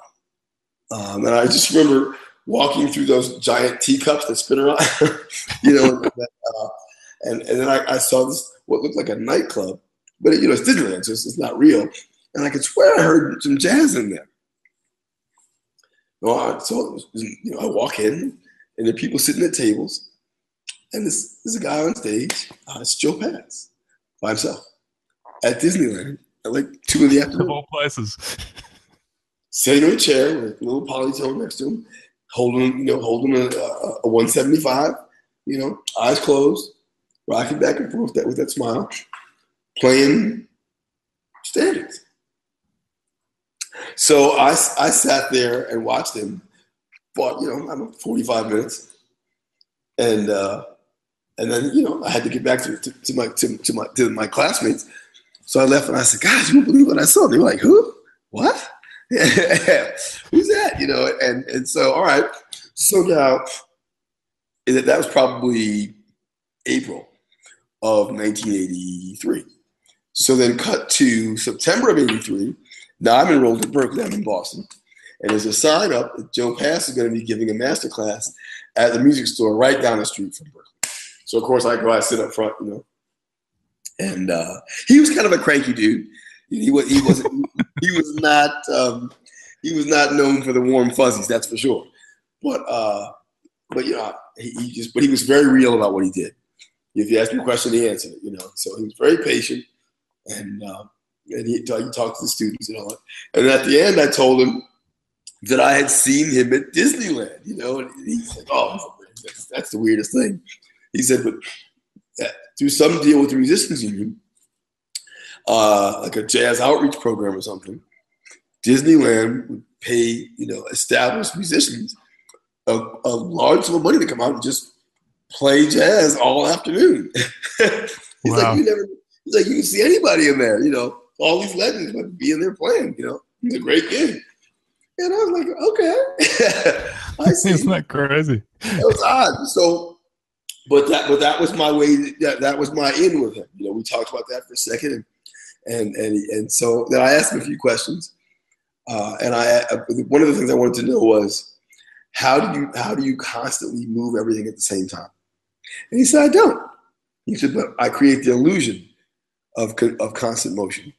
um, and I just remember walking through those giant teacups that spin around, you know, uh, and, and then I, I, saw this, what looked like a nightclub, but it, you know, it's Disneyland, so it's, it's, not real. And I could swear I heard some jazz in there. Well, so, you know, I walk in and there are people sitting at tables and this, there's a guy on stage. Uh, it's Joe Pass by himself at Disneyland at like two in the afternoon.
Of all places.
Sitting in a chair with a little polytone next to him, holding, you know, holding a, a, 175, you know, eyes closed, rocking back and forth that with that smile, playing standards. So I, I sat there and watched him for, you know, I don't 45 minutes. And, uh, and then, you know, I had to get back to, to, to my, to, to, my, to my classmates. So I left and I said, guys, you won't believe what I saw. They were like, who? What? Who's that? You know, and, and so, all right. So now that was probably April of 1983. So then cut to September of 83. Now I'm enrolled at Berklee. I'm in Boston. And there's a sign up that Joe Pass is going to be giving a master class at the music store right down the street from Berklee. So of course I go, I sit up front, you know. And uh, he was kind of a cranky dude. He was he was he was not um, he was not known for the warm fuzzies, that's for sure. But uh, but you know, he, he just but he was very real about what he did. If you asked him a question, he answered it. You know, so he was very patient, and um, and he, he talked to the students and all that. And at the end, I told him that I had seen him at Disneyland. You know, and he said, "Oh, that's, that's the weirdest thing." He said, "But uh, through some deal with the resistance Union, uh, like a jazz outreach program or something, Disneyland would pay you know established musicians a, a large sum of money to come out and just play jazz all afternoon. he's wow. like, you never, he's like, you can see anybody in there, you know, all these legends would be in there playing, you know, it's a great game. And I was like, okay.
I see. Isn't that crazy?
It was odd. So, but that, but that was my way. That, that was my in with him. You know, we talked about that for a second, and and and, and so then I asked him a few questions, uh, and I one of the things I wanted to know was how do you how do you constantly move everything at the same time? And he said, I don't. He said, but I create the illusion of, of constant motion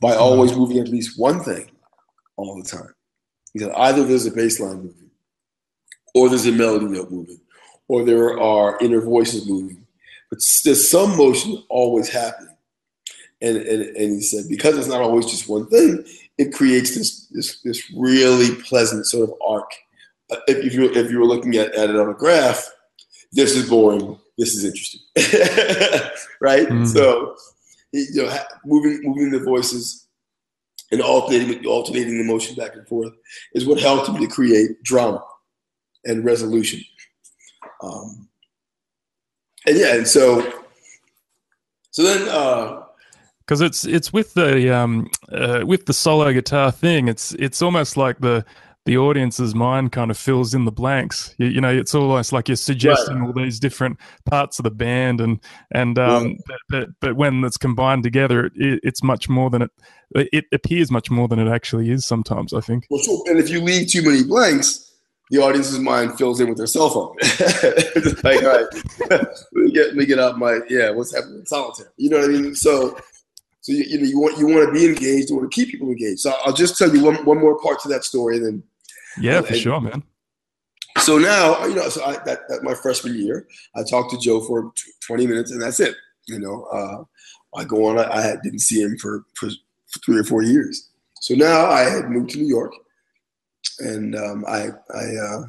by mm-hmm. always moving at least one thing all the time. He said, either there's a bass line moving, or there's a melody note moving, or there are inner voices moving, but there's some motion always happening. And, and, and he said, because it's not always just one thing, it creates this, this, this really pleasant sort of arc. Uh, if you, if you were looking at, at it on a graph, this is boring. This is interesting, right? Mm. So, you know, moving moving the voices and alternating alternating the motion back and forth is what helped him to create drama and resolution. Um, and yeah, and so so then
because it's it's with the um uh, with the solo guitar thing it's it's almost like the the audience's mind kind of fills in the blanks. You, you know, it's almost like you're suggesting right. all these different parts of the band, and and um, right. but, but, but when it's combined together, it, it's much more than it. It appears much more than it actually is. Sometimes, I think.
Well, sure. And if you leave too many blanks, the audience's mind fills in with their cell phone. like, all right, let me get let me get out my yeah. What's happening in solitaire? You know what I mean? So. So you, you know you want you want to be engaged, you want to keep people engaged. So I'll just tell you one, one more part to that story, and then
yeah, for sure, man.
So now, you know, so I, that, that my freshman year, I talked to Joe for 20 minutes, and that's it. You know, uh, I go on. I, I, didn't see him for, for, three or four years. So now I had moved to New York, and um, I I uh,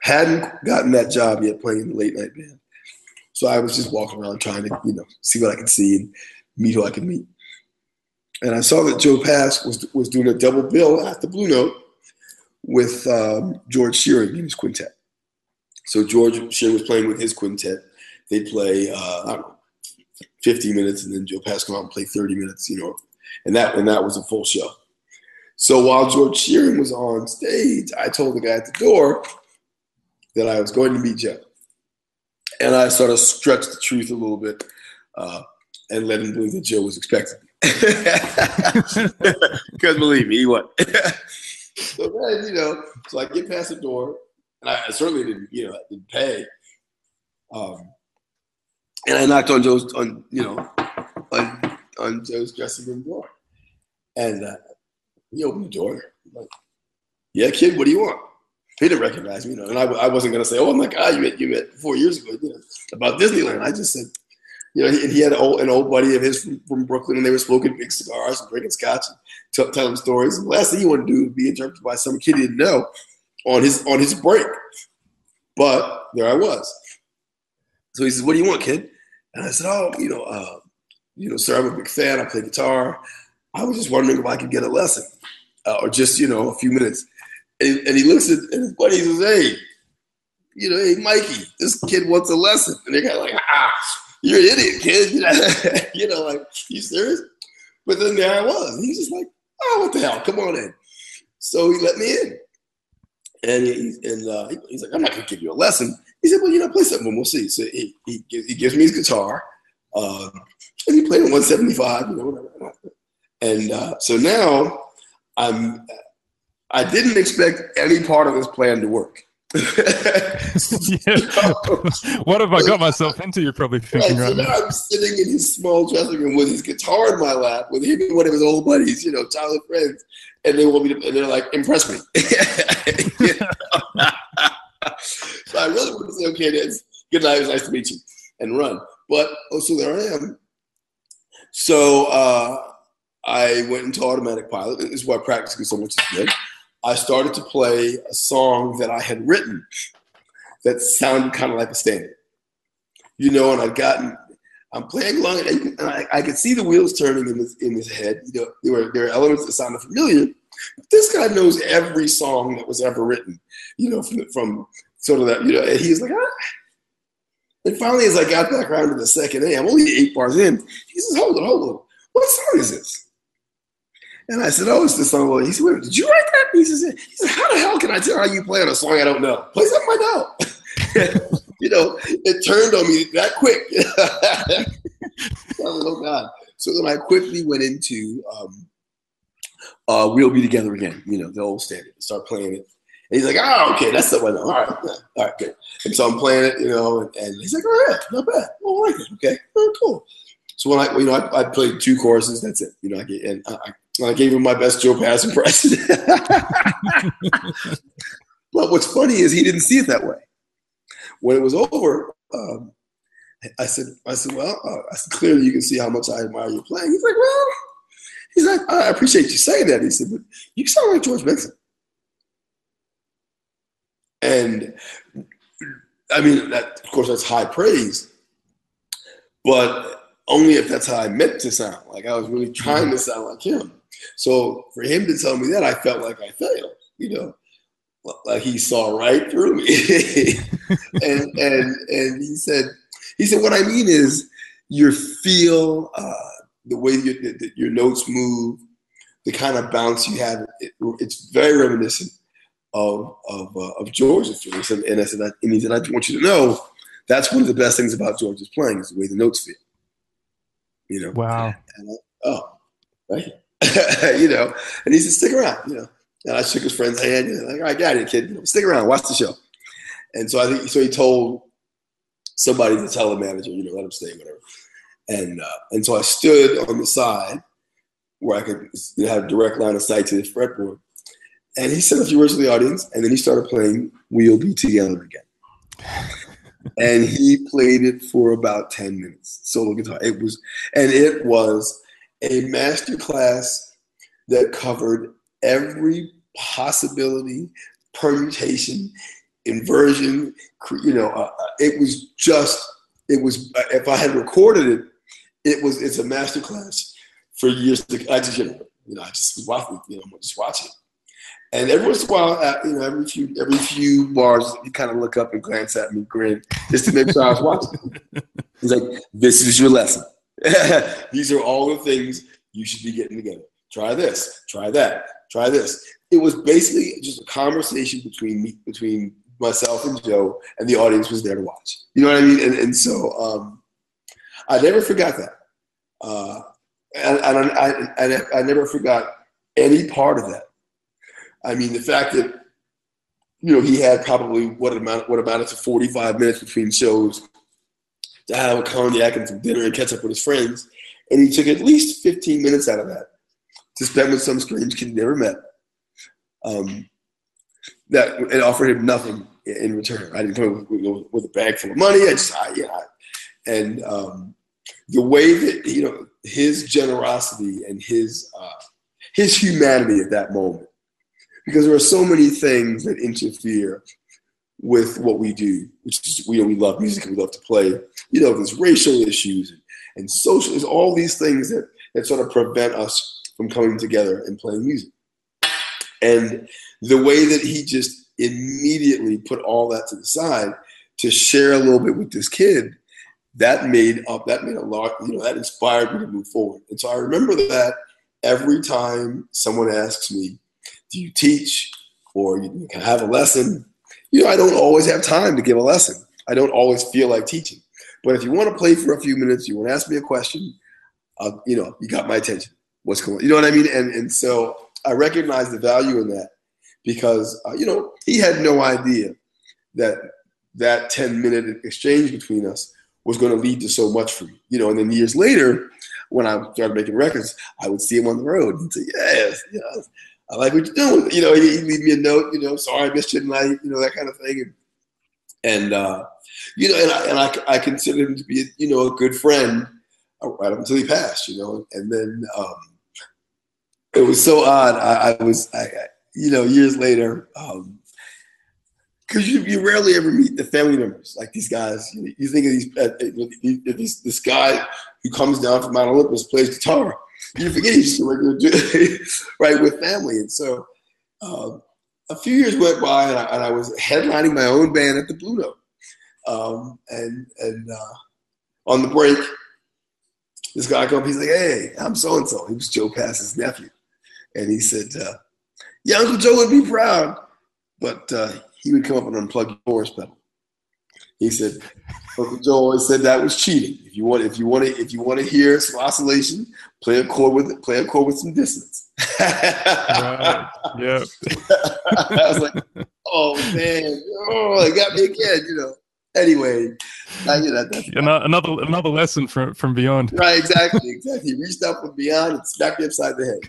hadn't gotten that job yet playing in the late night band. So I was just walking around trying to you know see what I could see and meet who I could meet. And I saw that Joe Pass was was doing a double bill at the Blue Note with um, George Shearing in his quintet. So George Shearing was playing with his quintet. They play uh, I don't know, 50 minutes, and then Joe Pass come out and play 30 minutes. You know, and that and that was a full show. So while George Shearing was on stage, I told the guy at the door that I was going to meet Joe, and I sort of stretched the truth a little bit uh, and let him believe that Joe was expecting me. Because believe me, he was. so then, you know, so I get past the door, and I, certainly didn't, you know, didn't pay. Um, and I knocked on Joe's, on you know, on, on Joe's dressing room door, and uh, he opened the door. I'm like, yeah, kid, what do you want? He didn't recognize me, you know, and I, I wasn't gonna say, oh my God, you met you met four years ago, you know, about Disneyland. I just said, you know, he, he had an old, an old buddy of his from, from, Brooklyn, and they were smoking big cigars and drinking scotch and t- telling stories. And the last thing he wanted to do was be interrupted by some kid he didn't know on his on his break. But there I was. So he says, "What do you want, kid?" And I said, "Oh, you know, uh, you know, sir, I'm a big fan. I play guitar. I was just wondering if I could get a lesson." uh, or just you know a few minutes, and, and he looks at and his buddy and says, "Hey, you know, hey Mikey, this kid wants a lesson," and they're kind of like, "Ah, you're an idiot, kid," you know, like you serious? But then there I was. He's just like, "Oh, what the hell? Come on in." So he let me in, and he, and uh, he's like, "I'm not gonna give you a lesson." He said, "Well, you know, play something, we'll see." So he he, he gives me his guitar, uh, and he played a 175, you know, whatever. And uh, so now I'm. I didn't expect any part of this plan to work.
What have I got myself into? You're probably thinking right,
so now. I'm sitting in his small dressing room with his guitar in my lap, with him and one of his old buddies, you know, childhood friends, and they want me to, and they're like, impress me. so I really want to say, okay, that's good night. It was nice to meet you, and run. But oh, so there I am. So uh, I went into automatic pilot. This is why practicing so much is good. I started to play a song that I had written that sounded kind of like a standard. You know, and I'd gotten, I'm playing along and I, I could see the wheels turning in his, in his head. You know, there were, there were elements that sounded familiar. This guy knows every song that was ever written, you know, from, from sort of that, you know, and he's like, ah. And finally, as I got back around to the second A, I'm only eight bars in. He says, hold on, hold on. What song is this? And I said, "Oh, it's the song." He said, "Did you write that?" He said, "He said, how the hell can I tell how you play on a song I don't know? Play something I know." you know, it turned on me that quick. oh God! So then I quickly went into um, uh, "We'll Be Together Again." You know, the old standard. Start playing it. And he's like, "Oh, okay, that's the one. All right, all right, good." And so I'm playing it, you know, and, and he's like, "All right, not bad. All right, okay, oh, cool." So when I, you know, I, I played two choruses. That's it. You know, I get, and I, I gave him my best Joe Pass impression. but what's funny is he didn't see it that way. When it was over, um, I said, I said, well, uh, I said, clearly you can see how much I admire your playing. He's like, well, he's like, I appreciate you saying that. He said, but you sound like George Benson. And I mean, that, of course, that's high praise, but only if that's how I meant to sound. Like I was really trying to sound like him. So for him to tell me that, I felt like I failed, you know, like he saw right through me. and and and he said, he said, what I mean is your feel, uh, the way your, the, your notes move, the kind of bounce you have, it, it's very reminiscent of of, uh, of George's. And, and I said, and he said, I want you to know that's one of the best things about George's playing is the way the notes feel. You know.
Wow. I,
oh, right. you know, and he said, stick around, you know. And I shook his friend's hand, you know, like, I got it, kid. You know, stick around, watch the show. And so I think so he told somebody to tell the manager, you know, let him stay, whatever. And uh, and so I stood on the side where I could have a direct line of sight to the fretboard. And he said a few words to the audience, and then he started playing We'll Be Together Again. and he played it for about 10 minutes, solo guitar. It was, and it was a master class that covered every possibility, permutation, inversion. You know, uh, uh, it was just, it was, uh, if I had recorded it, it was, it's a master class for years to, I just, you know, you know I just was watching, you know, just watching. And every once in a while, you know, every few every few bars, he kind of look up and glance at me, grin, just to make sure I was watching. He's like, "This is your lesson." These are all the things you should be getting together. Try this, try that, try this. It was basically just a conversation between me, between myself and Joe, and the audience was there to watch. You know what I mean? And, and so um, I never forgot that. Uh, and, and I, I, I never forgot any part of that. I mean, the fact that you know he had probably what amount what amounted to 45 minutes between shows to have a cognac and some dinner and catch up with his friends. And he took at least 15 minutes out of that to spend with some strange kid he never met. Um, that it offered him nothing in return. I didn't come with, with, a bag full of money. I just, I, yeah, and um, the way that you know his generosity and his uh, his humanity at that moment, because there are so many things that interfere with what we do, which is we, we love music we love to play. You know, there's racial issues and, and social, there's all these things that, that sort of prevent us from coming together and playing music. And the way that he just immediately put all that to the side to share a little bit with this kid, that made up, that made a lot, you know, that inspired me to move forward. And so I remember that every time someone asks me, do you teach or you can have a lesson? You know, I don't always have time to give a lesson. I don't always feel like teaching. But if you want to play for a few minutes, you want to ask me a question, uh, you know, you got my attention. What's going on? You know what I mean? And, and so I recognize the value in that because, uh, you know, he had no idea that that 10 minute exchange between us was going to lead to so much for me. You know, and then years later, when I started making records, I would see him on the road and say, yes, yes, I like what you're doing. You know, he'd leave me a note, you know, sorry I missed you tonight, you know, that kind of thing. And, and uh, you know, and I, and I, I consider him to be, you know, a good friend right up until he passed, you know, and then um, it was so odd. I, I was, I, you know, years later, um, because you, you rarely ever meet the family members like these guys. You, you think of these, uh, these, this guy who comes down from Mount Olympus plays guitar. You forget a regular dude, right, with family. And so uh, a few years went by, and I, and I, was headlining my own band at the Blue Note. Um, and and uh, on the break, this guy comes, up, he's like, "Hey, I'm so and so." He was Joe Pass's nephew, and he said, uh, "Yeah, Uncle Joe would be proud, but uh, he would come up and unplug your chorus pedal." He said, Uncle Joe always said that was cheating. If you want, if you want to, if you want to hear some oscillation, play a chord with it, play a chord with some dissonance. right.
Yeah.
I was like, oh man, oh, it got me again, you know. Anyway, I, you know,
another another lesson from from beyond.
Right, exactly, exactly. He reached up from beyond and smacked me upside the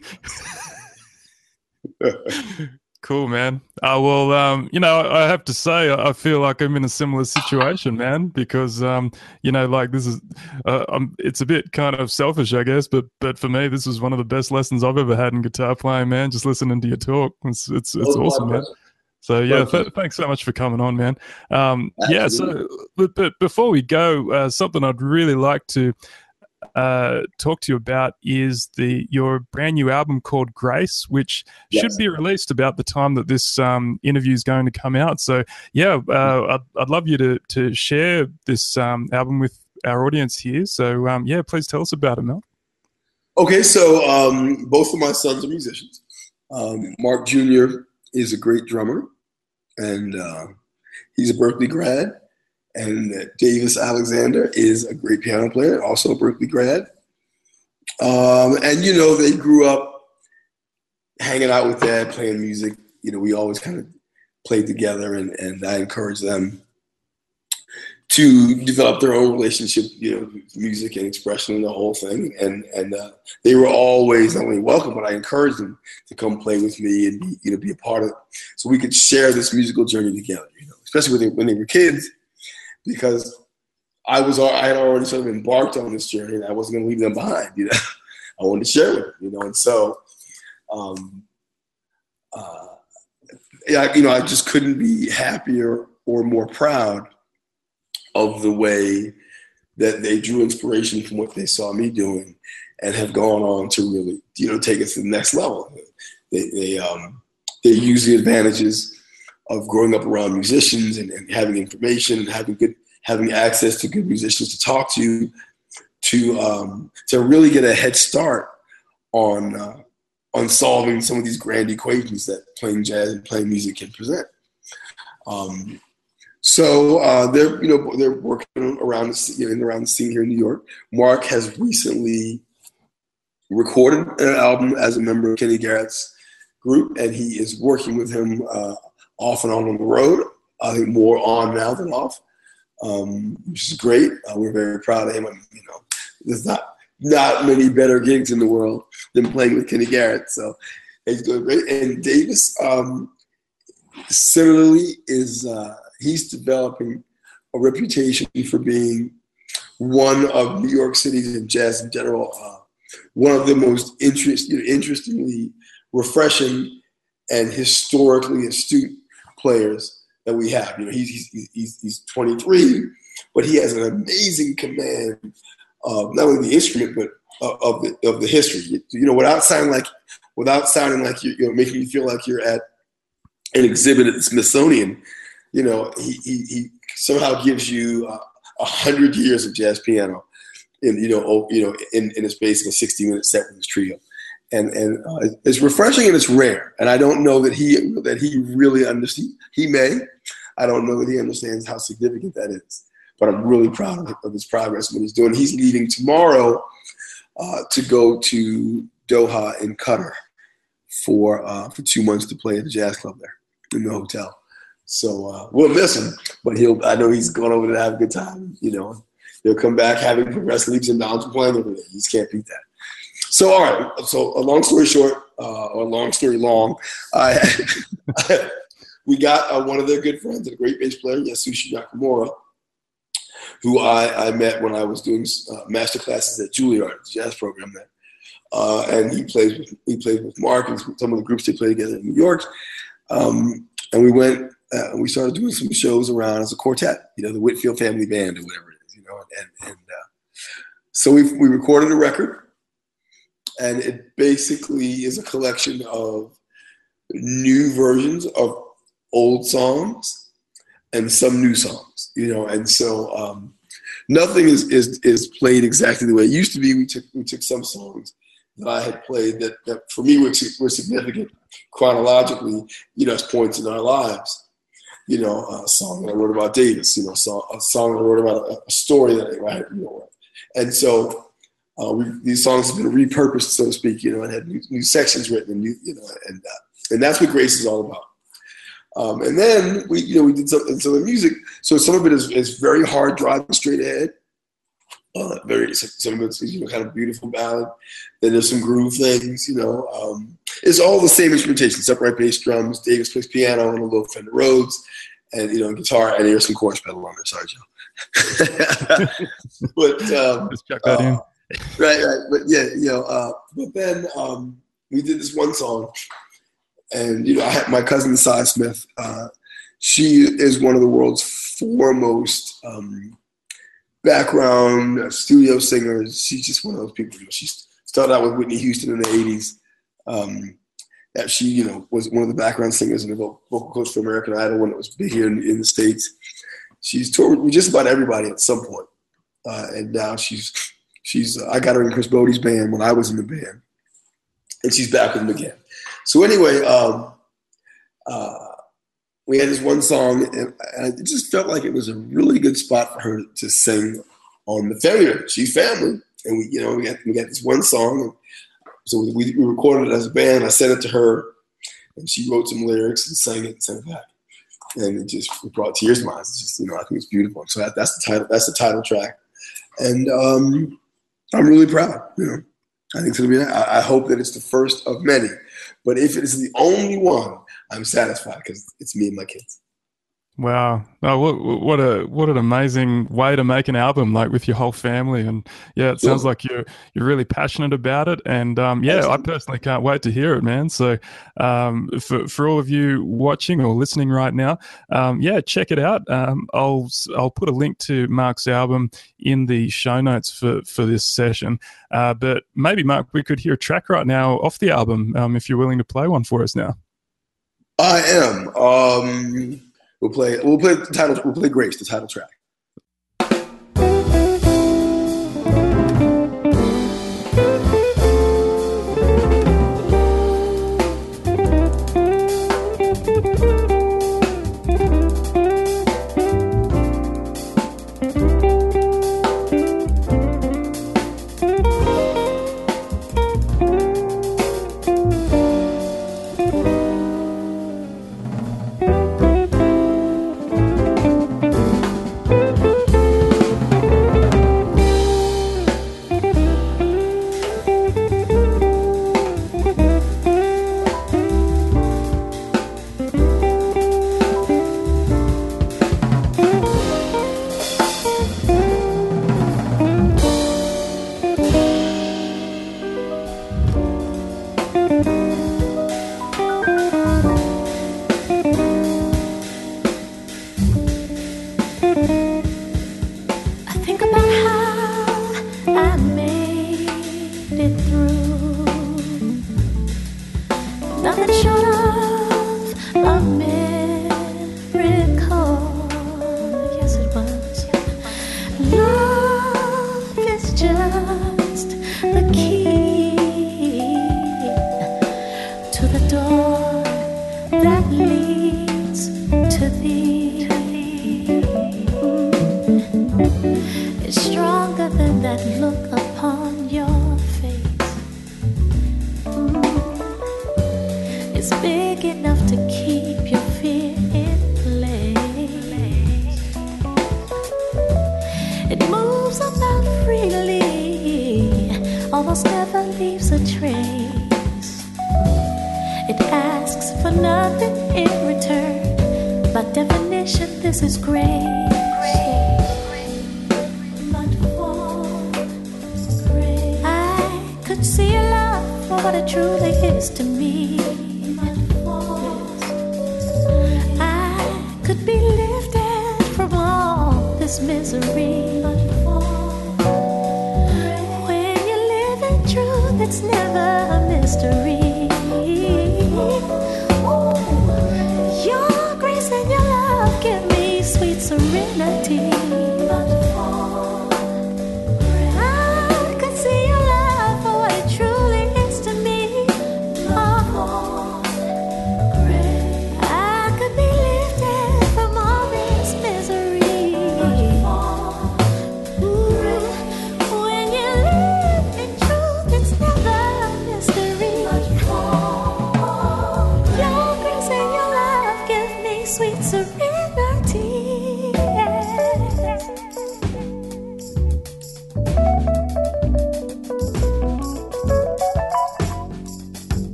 head. Cool, man. Uh, well, um, you know, I have to say, I feel like I'm in a similar situation, man, because, um, you know, like this is, uh, um, it's a bit kind of selfish, I guess, but but for me, this is one of the best lessons I've ever had in guitar playing, man. Just listening to your talk, it's it's, it's oh, awesome, man. So yeah, th- thanks so much for coming on, man. Um, yeah, so but, but before we go, uh, something I'd really like to uh, talk to you about is the your brand new album called Grace, which yes. should be released about the time that this um, interview is going to come out. So yeah, uh, I'd, I'd love you to to share this um, album with our audience here. So um, yeah, please tell us about it, Mel.
Okay, so um, both of my sons are musicians. Um, Mark Jr. is a great drummer, and uh, he's a Berklee grad and Davis Alexander is a great piano player, also a Berklee grad. Um, and you know, they grew up hanging out with dad, playing music. You know, we always kind of played together, and, and I encouraged them to develop their own relationship, you know, music and expression and the whole thing. And and uh, they were always not only welcome, but I encouraged them to come play with me and be, you know be a part of it, so we could share this musical journey together. You know, especially when they, when they were kids because I was I had already sort of embarked on this journey and I wasn't going to leave them behind. You know, I wanted to share with them. You know, and so, um, uh, yeah, you know, I just couldn't be happier or more proud of the way that they drew inspiration from what they saw me doing and have gone on to really, you know, take us to the next level. They, they, um, they use the advantages of growing up around musicians and, and having information and having good having access to good musicians to talk to to um, to really get a head start on uh, on solving some of these grand equations that playing jazz and playing music can present. Um, so uh, they're you know they're working around the, you know, around the scene here in New York. Mark has recently recorded an album as a member of Kenny Garrett's group, and he is working with him uh, off and on on the road. I think more on now than off, um, which is great. Uh, we're very proud of him. And, you know, there's not not many better gigs in the world than playing with Kenny Garrett. So he's doing great. And Davis, um, similarly, is uh, he's developing a reputation for being one of New York City's and jazz in general, uh, one of the most interest, you know, interestingly refreshing and historically astute players that we have. You know, he's he's he's, he's 23, but he has an amazing command of not only the instrument but uh, of the of the history. You know, without sounding like without sounding like you, you know, making you feel like you're at an exhibit at the Smithsonian. You know, he he, he somehow gives you uh, a hundred years of jazz piano, in you know, you know, in in a space of a sixty minute set with his trio. And, and uh, it's refreshing and it's rare. And I don't know that he that he really understands. He may, I don't know that he understands how significant that is. But I'm really proud of, of his progress and what he's doing. He's leaving tomorrow uh, to go to Doha in Qatar for uh, for two months to play at the jazz club there in the hotel. So uh, we'll miss him, but he'll. I know he's going over to have a good time. You know, he'll come back having progressed leaps and bounds playing over there. He just can't beat that. So all right. So a long story short, uh, or long story long, I, we got uh, one of their good friends, a great bass player, Yasushi Nakamura, who I, I met when I was doing uh, master classes at Juilliard, the jazz program there. Uh, and he plays with he played with Mark and some of the groups they play together in New York. Um, and we went uh, and we started doing some shows around as a quartet, you know, the Whitfield Family Band or whatever it is, you know. And, and uh, so we we recorded a record, and it basically is a collection of new versions of old songs and some new songs, you know. And so um, nothing is, is is played exactly the way it used to be. We took we took some songs that I had played that, that for me were, were significant chronologically, you know, as points in our lives. You know, a song that I wrote about Davis, you know, a song, a song that I wrote about a, a story that I had, you know, and so uh, we, these songs have been repurposed, so to speak, you know, and had new, new sections written, and new, you know, and uh, and that's what Grace is all about. Um, and then we, you know, we did some, and so the music. So some of it is, is very hard driving straight ahead, uh, very some of it's you know kind of beautiful ballad. Then there's some groove things, you know. Um, it's all the same instrumentation: upright bass, drums. Davis plays piano on a little Fender Rhodes, and you know guitar, and there's some chorus pedal on there. Sorry, Joe. but um,
just check that uh, in.
Right, right. But yeah, you know. Uh, but then um, we did this one song, and you know, I had my cousin Sy Smith. Uh, she is one of the world's foremost um, background uh, studio singers. She's just one of those people. She started out with Whitney Houston in the '80s. Um, that she, you know, was one of the background singers in the vocal coach for American Idol when it was big here in, in the states. She's toured with just about everybody at some point, uh, and now she's she's. I got her in Chris Botti's band when I was in the band, and she's back with him again. So anyway, um, uh, we had this one song, and, it just felt like it was a really good spot for her to sing on the family. She's family, and we, you know, we got we got this one song, so we, we recorded it as a band. I sent it to her, and she wrote some lyrics and sang it and sent it back, and it just brought tears to my eyes. It's just you know, I think it's beautiful. So that, that's the title. That's the title track, and um, I'm really proud. You know, I think it's gonna be. I, I hope that it's the first of many, but if it is the only one I'm satisfied because it's me and my kids.
Wow! Oh, what what a what an amazing way to make an album, like with your whole family, and yeah, it sounds like you're you're really passionate about it, and um, yeah, I personally can't wait to hear it, man. So, um, for for all of you watching or listening right now, um, yeah, check it out. Um, I'll I'll put a link to Mark's album in the show notes for for this session. Uh, but maybe Mark, we could hear a track right now off the album, um, if you're willing to play one for us now.
I am. We'll play. We'll play the title. We'll play Grace, the title track.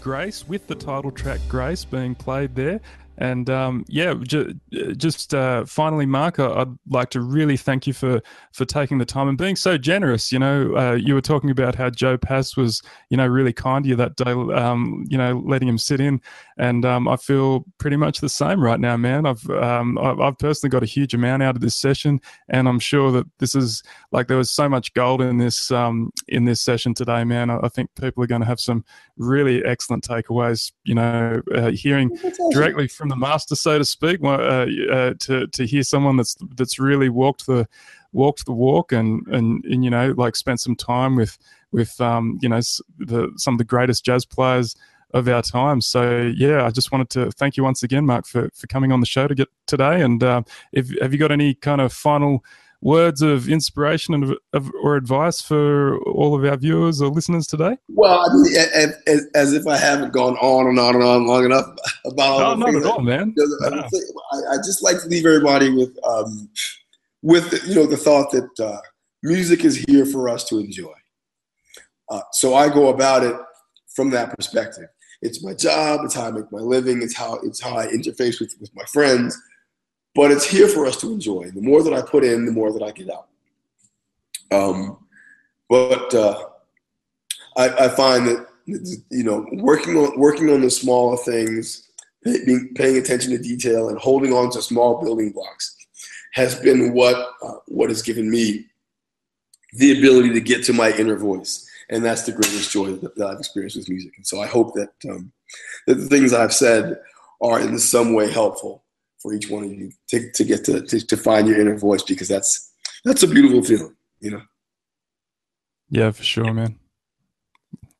Grace,
with the title track Grace being played there. And um, yeah, ju- just uh, finally, Mark, I'd like to really thank you for for taking the time and being so generous. You know, uh, you were talking about how Joe Pass was, you know, really kind to you that day. Um, you know, letting him sit in, and um, I feel pretty much the same right now, man. I've um, I've personally got a huge amount out of this session, and I'm sure that this is like there was so much gold in this um, in this session today, man. I, I think people are going to have some really excellent takeaways. You know, uh, hearing directly from the master, so to speak, uh, uh, to to hear someone that's that's really walked the walked the walk and and and you know like spent some time with with um, you know the some of the greatest jazz players of our time. So yeah, I just wanted to thank you once again, Mark, for for coming on the show to get today. And uh, if have you got any kind of final words of inspiration and of, or advice for all of our viewers or listeners today?
Well, I mean, as, as, if I haven't gone on and on and on long enough about
all. No, not at all, man.
No. I, I, just like to leave everybody with, um, with you know, the thought that uh, music is here for us to enjoy. Uh, so I go about it from that perspective. It's my job. It's how I make my living. It's how it's how I interface with, with my friends but it's here for us to enjoy. The more that I put in, the more that I get out. Um, but uh, I, I, find that you know working on working on the smaller things, being, paying attention to detail, and holding on to small building blocks has been what uh, what has given me the ability to get to my inner voice, and that's the greatest joy that, that I've experienced with music. And so I hope that um, that the things I've said are in some way helpful for each one of you to, to get to, to, to find your inner voice because that's that's a beautiful feeling, you know.
Yeah, for sure, man.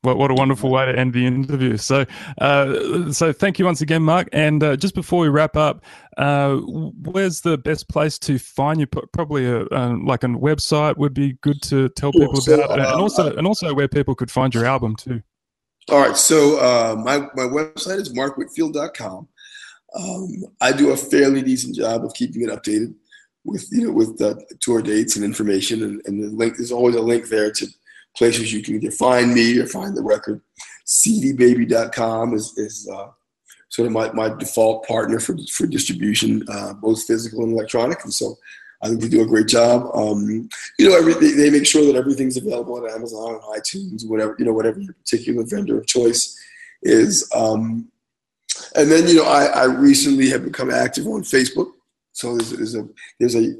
What what a wonderful way to end the interview. So, uh, so thank you once again, Mark. And uh, just before we wrap up, uh, where's the best place to find you? Probably a like a website would be good to tell people so, about, and uh, also and also where people could find your album too.
All right, so uh, my my website is markwhitfield.com. Um, I do a fairly decent job of keeping it updated with you know with the tour dates and information, and, and the link there's always a link there to places you can either find me or find the record. CDBaby.com is is uh, sort of my, my default partner for for distribution, uh, both physical and electronic, and so. I think they do a great job. Um, you know, every, they, make sure that everything's available on Amazon, on iTunes, whatever you know, whatever your particular vendor of choice is. Um, and then, you know, I, I recently have become active on Facebook. So there's, there's a there's a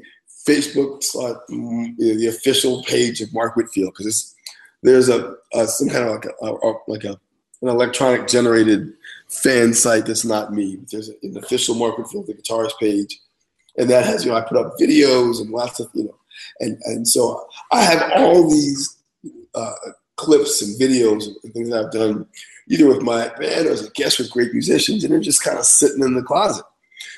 Facebook, uh, you know, the official page of Mark Whitfield, because there's a, a, some kind of like a, a, like a an electronic generated fan site that's not me. There's an official Mark Whitfield, the guitarist page, and that has you know I put up videos and lots of you know, and and so I have all these uh, clips and videos and things that I've done either with my band or as a guest with great musicians, and they're just kind of sitting in the closet.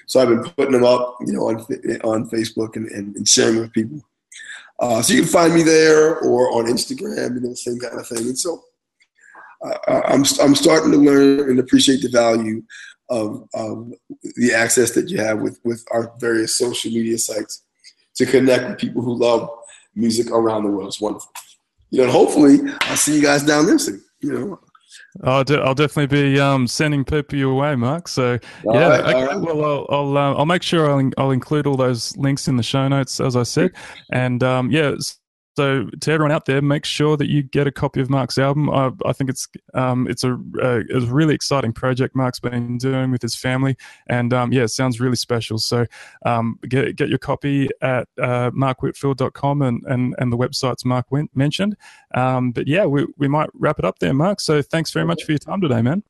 So I've been putting them up, you know, on on Facebook and, and, and sharing with people. Uh, so you can find me there or on Instagram, you know, same kind of thing. And so uh, I'm I'm starting to learn and appreciate the value of, of the access that you have with with our various social media sites to connect with people who love music around the world. It's wonderful. You know, hopefully I'll see you guys down there soon. You know.
I'll, I'll definitely be um, sending people your way, Mark. So all yeah, right, okay, right. well, I'll I'll, uh, I'll, make sure I'll, I'll include all those links in the show notes, as I said, and um, yeah, so to everyone out there, make sure that you get a copy of Mark's album. I, I think it's um, it's a, a, a, really exciting project Mark's been doing with his family, and um, yeah, it sounds really special. So um, get get your copy at uh, markwhitfield.com and, and and the websites Mark mentioned. Um, but yeah, we we might wrap it up there, Mark. So thanks very much for your time today, man.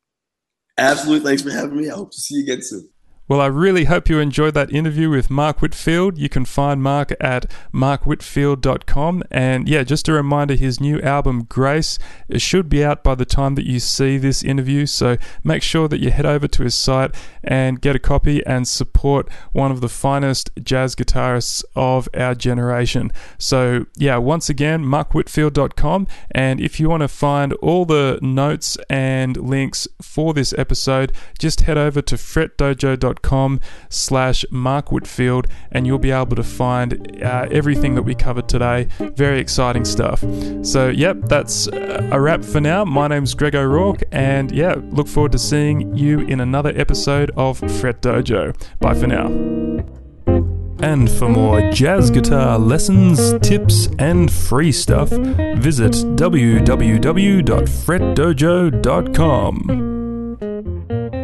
Absolutely, thanks for having me. I hope to see you again soon.
Well, I really hope you enjoyed that interview with Mark Whitfield. You can find Mark at markwhitfield.com. And yeah, just a reminder his new album, Grace, should be out by the time that you see this interview. So make sure that you head over to his site and get a copy and support one of the finest jazz guitarists of our generation. So yeah, once again, markwhitfield.com. And if you want to find all the notes and links for this episode, just head over to fretdojo.com facebook.com slash Mark Whitfield, and you'll be able to find uh, everything that we covered today. Very exciting stuff. So, yep, that's a wrap for now. My name's Greg O'Rourke, and yeah, look forward to seeing you in another episode of Fret Dojo. Bye for now. And for more jazz guitar lessons, tips, and free stuff, visit www.fretdojo.com.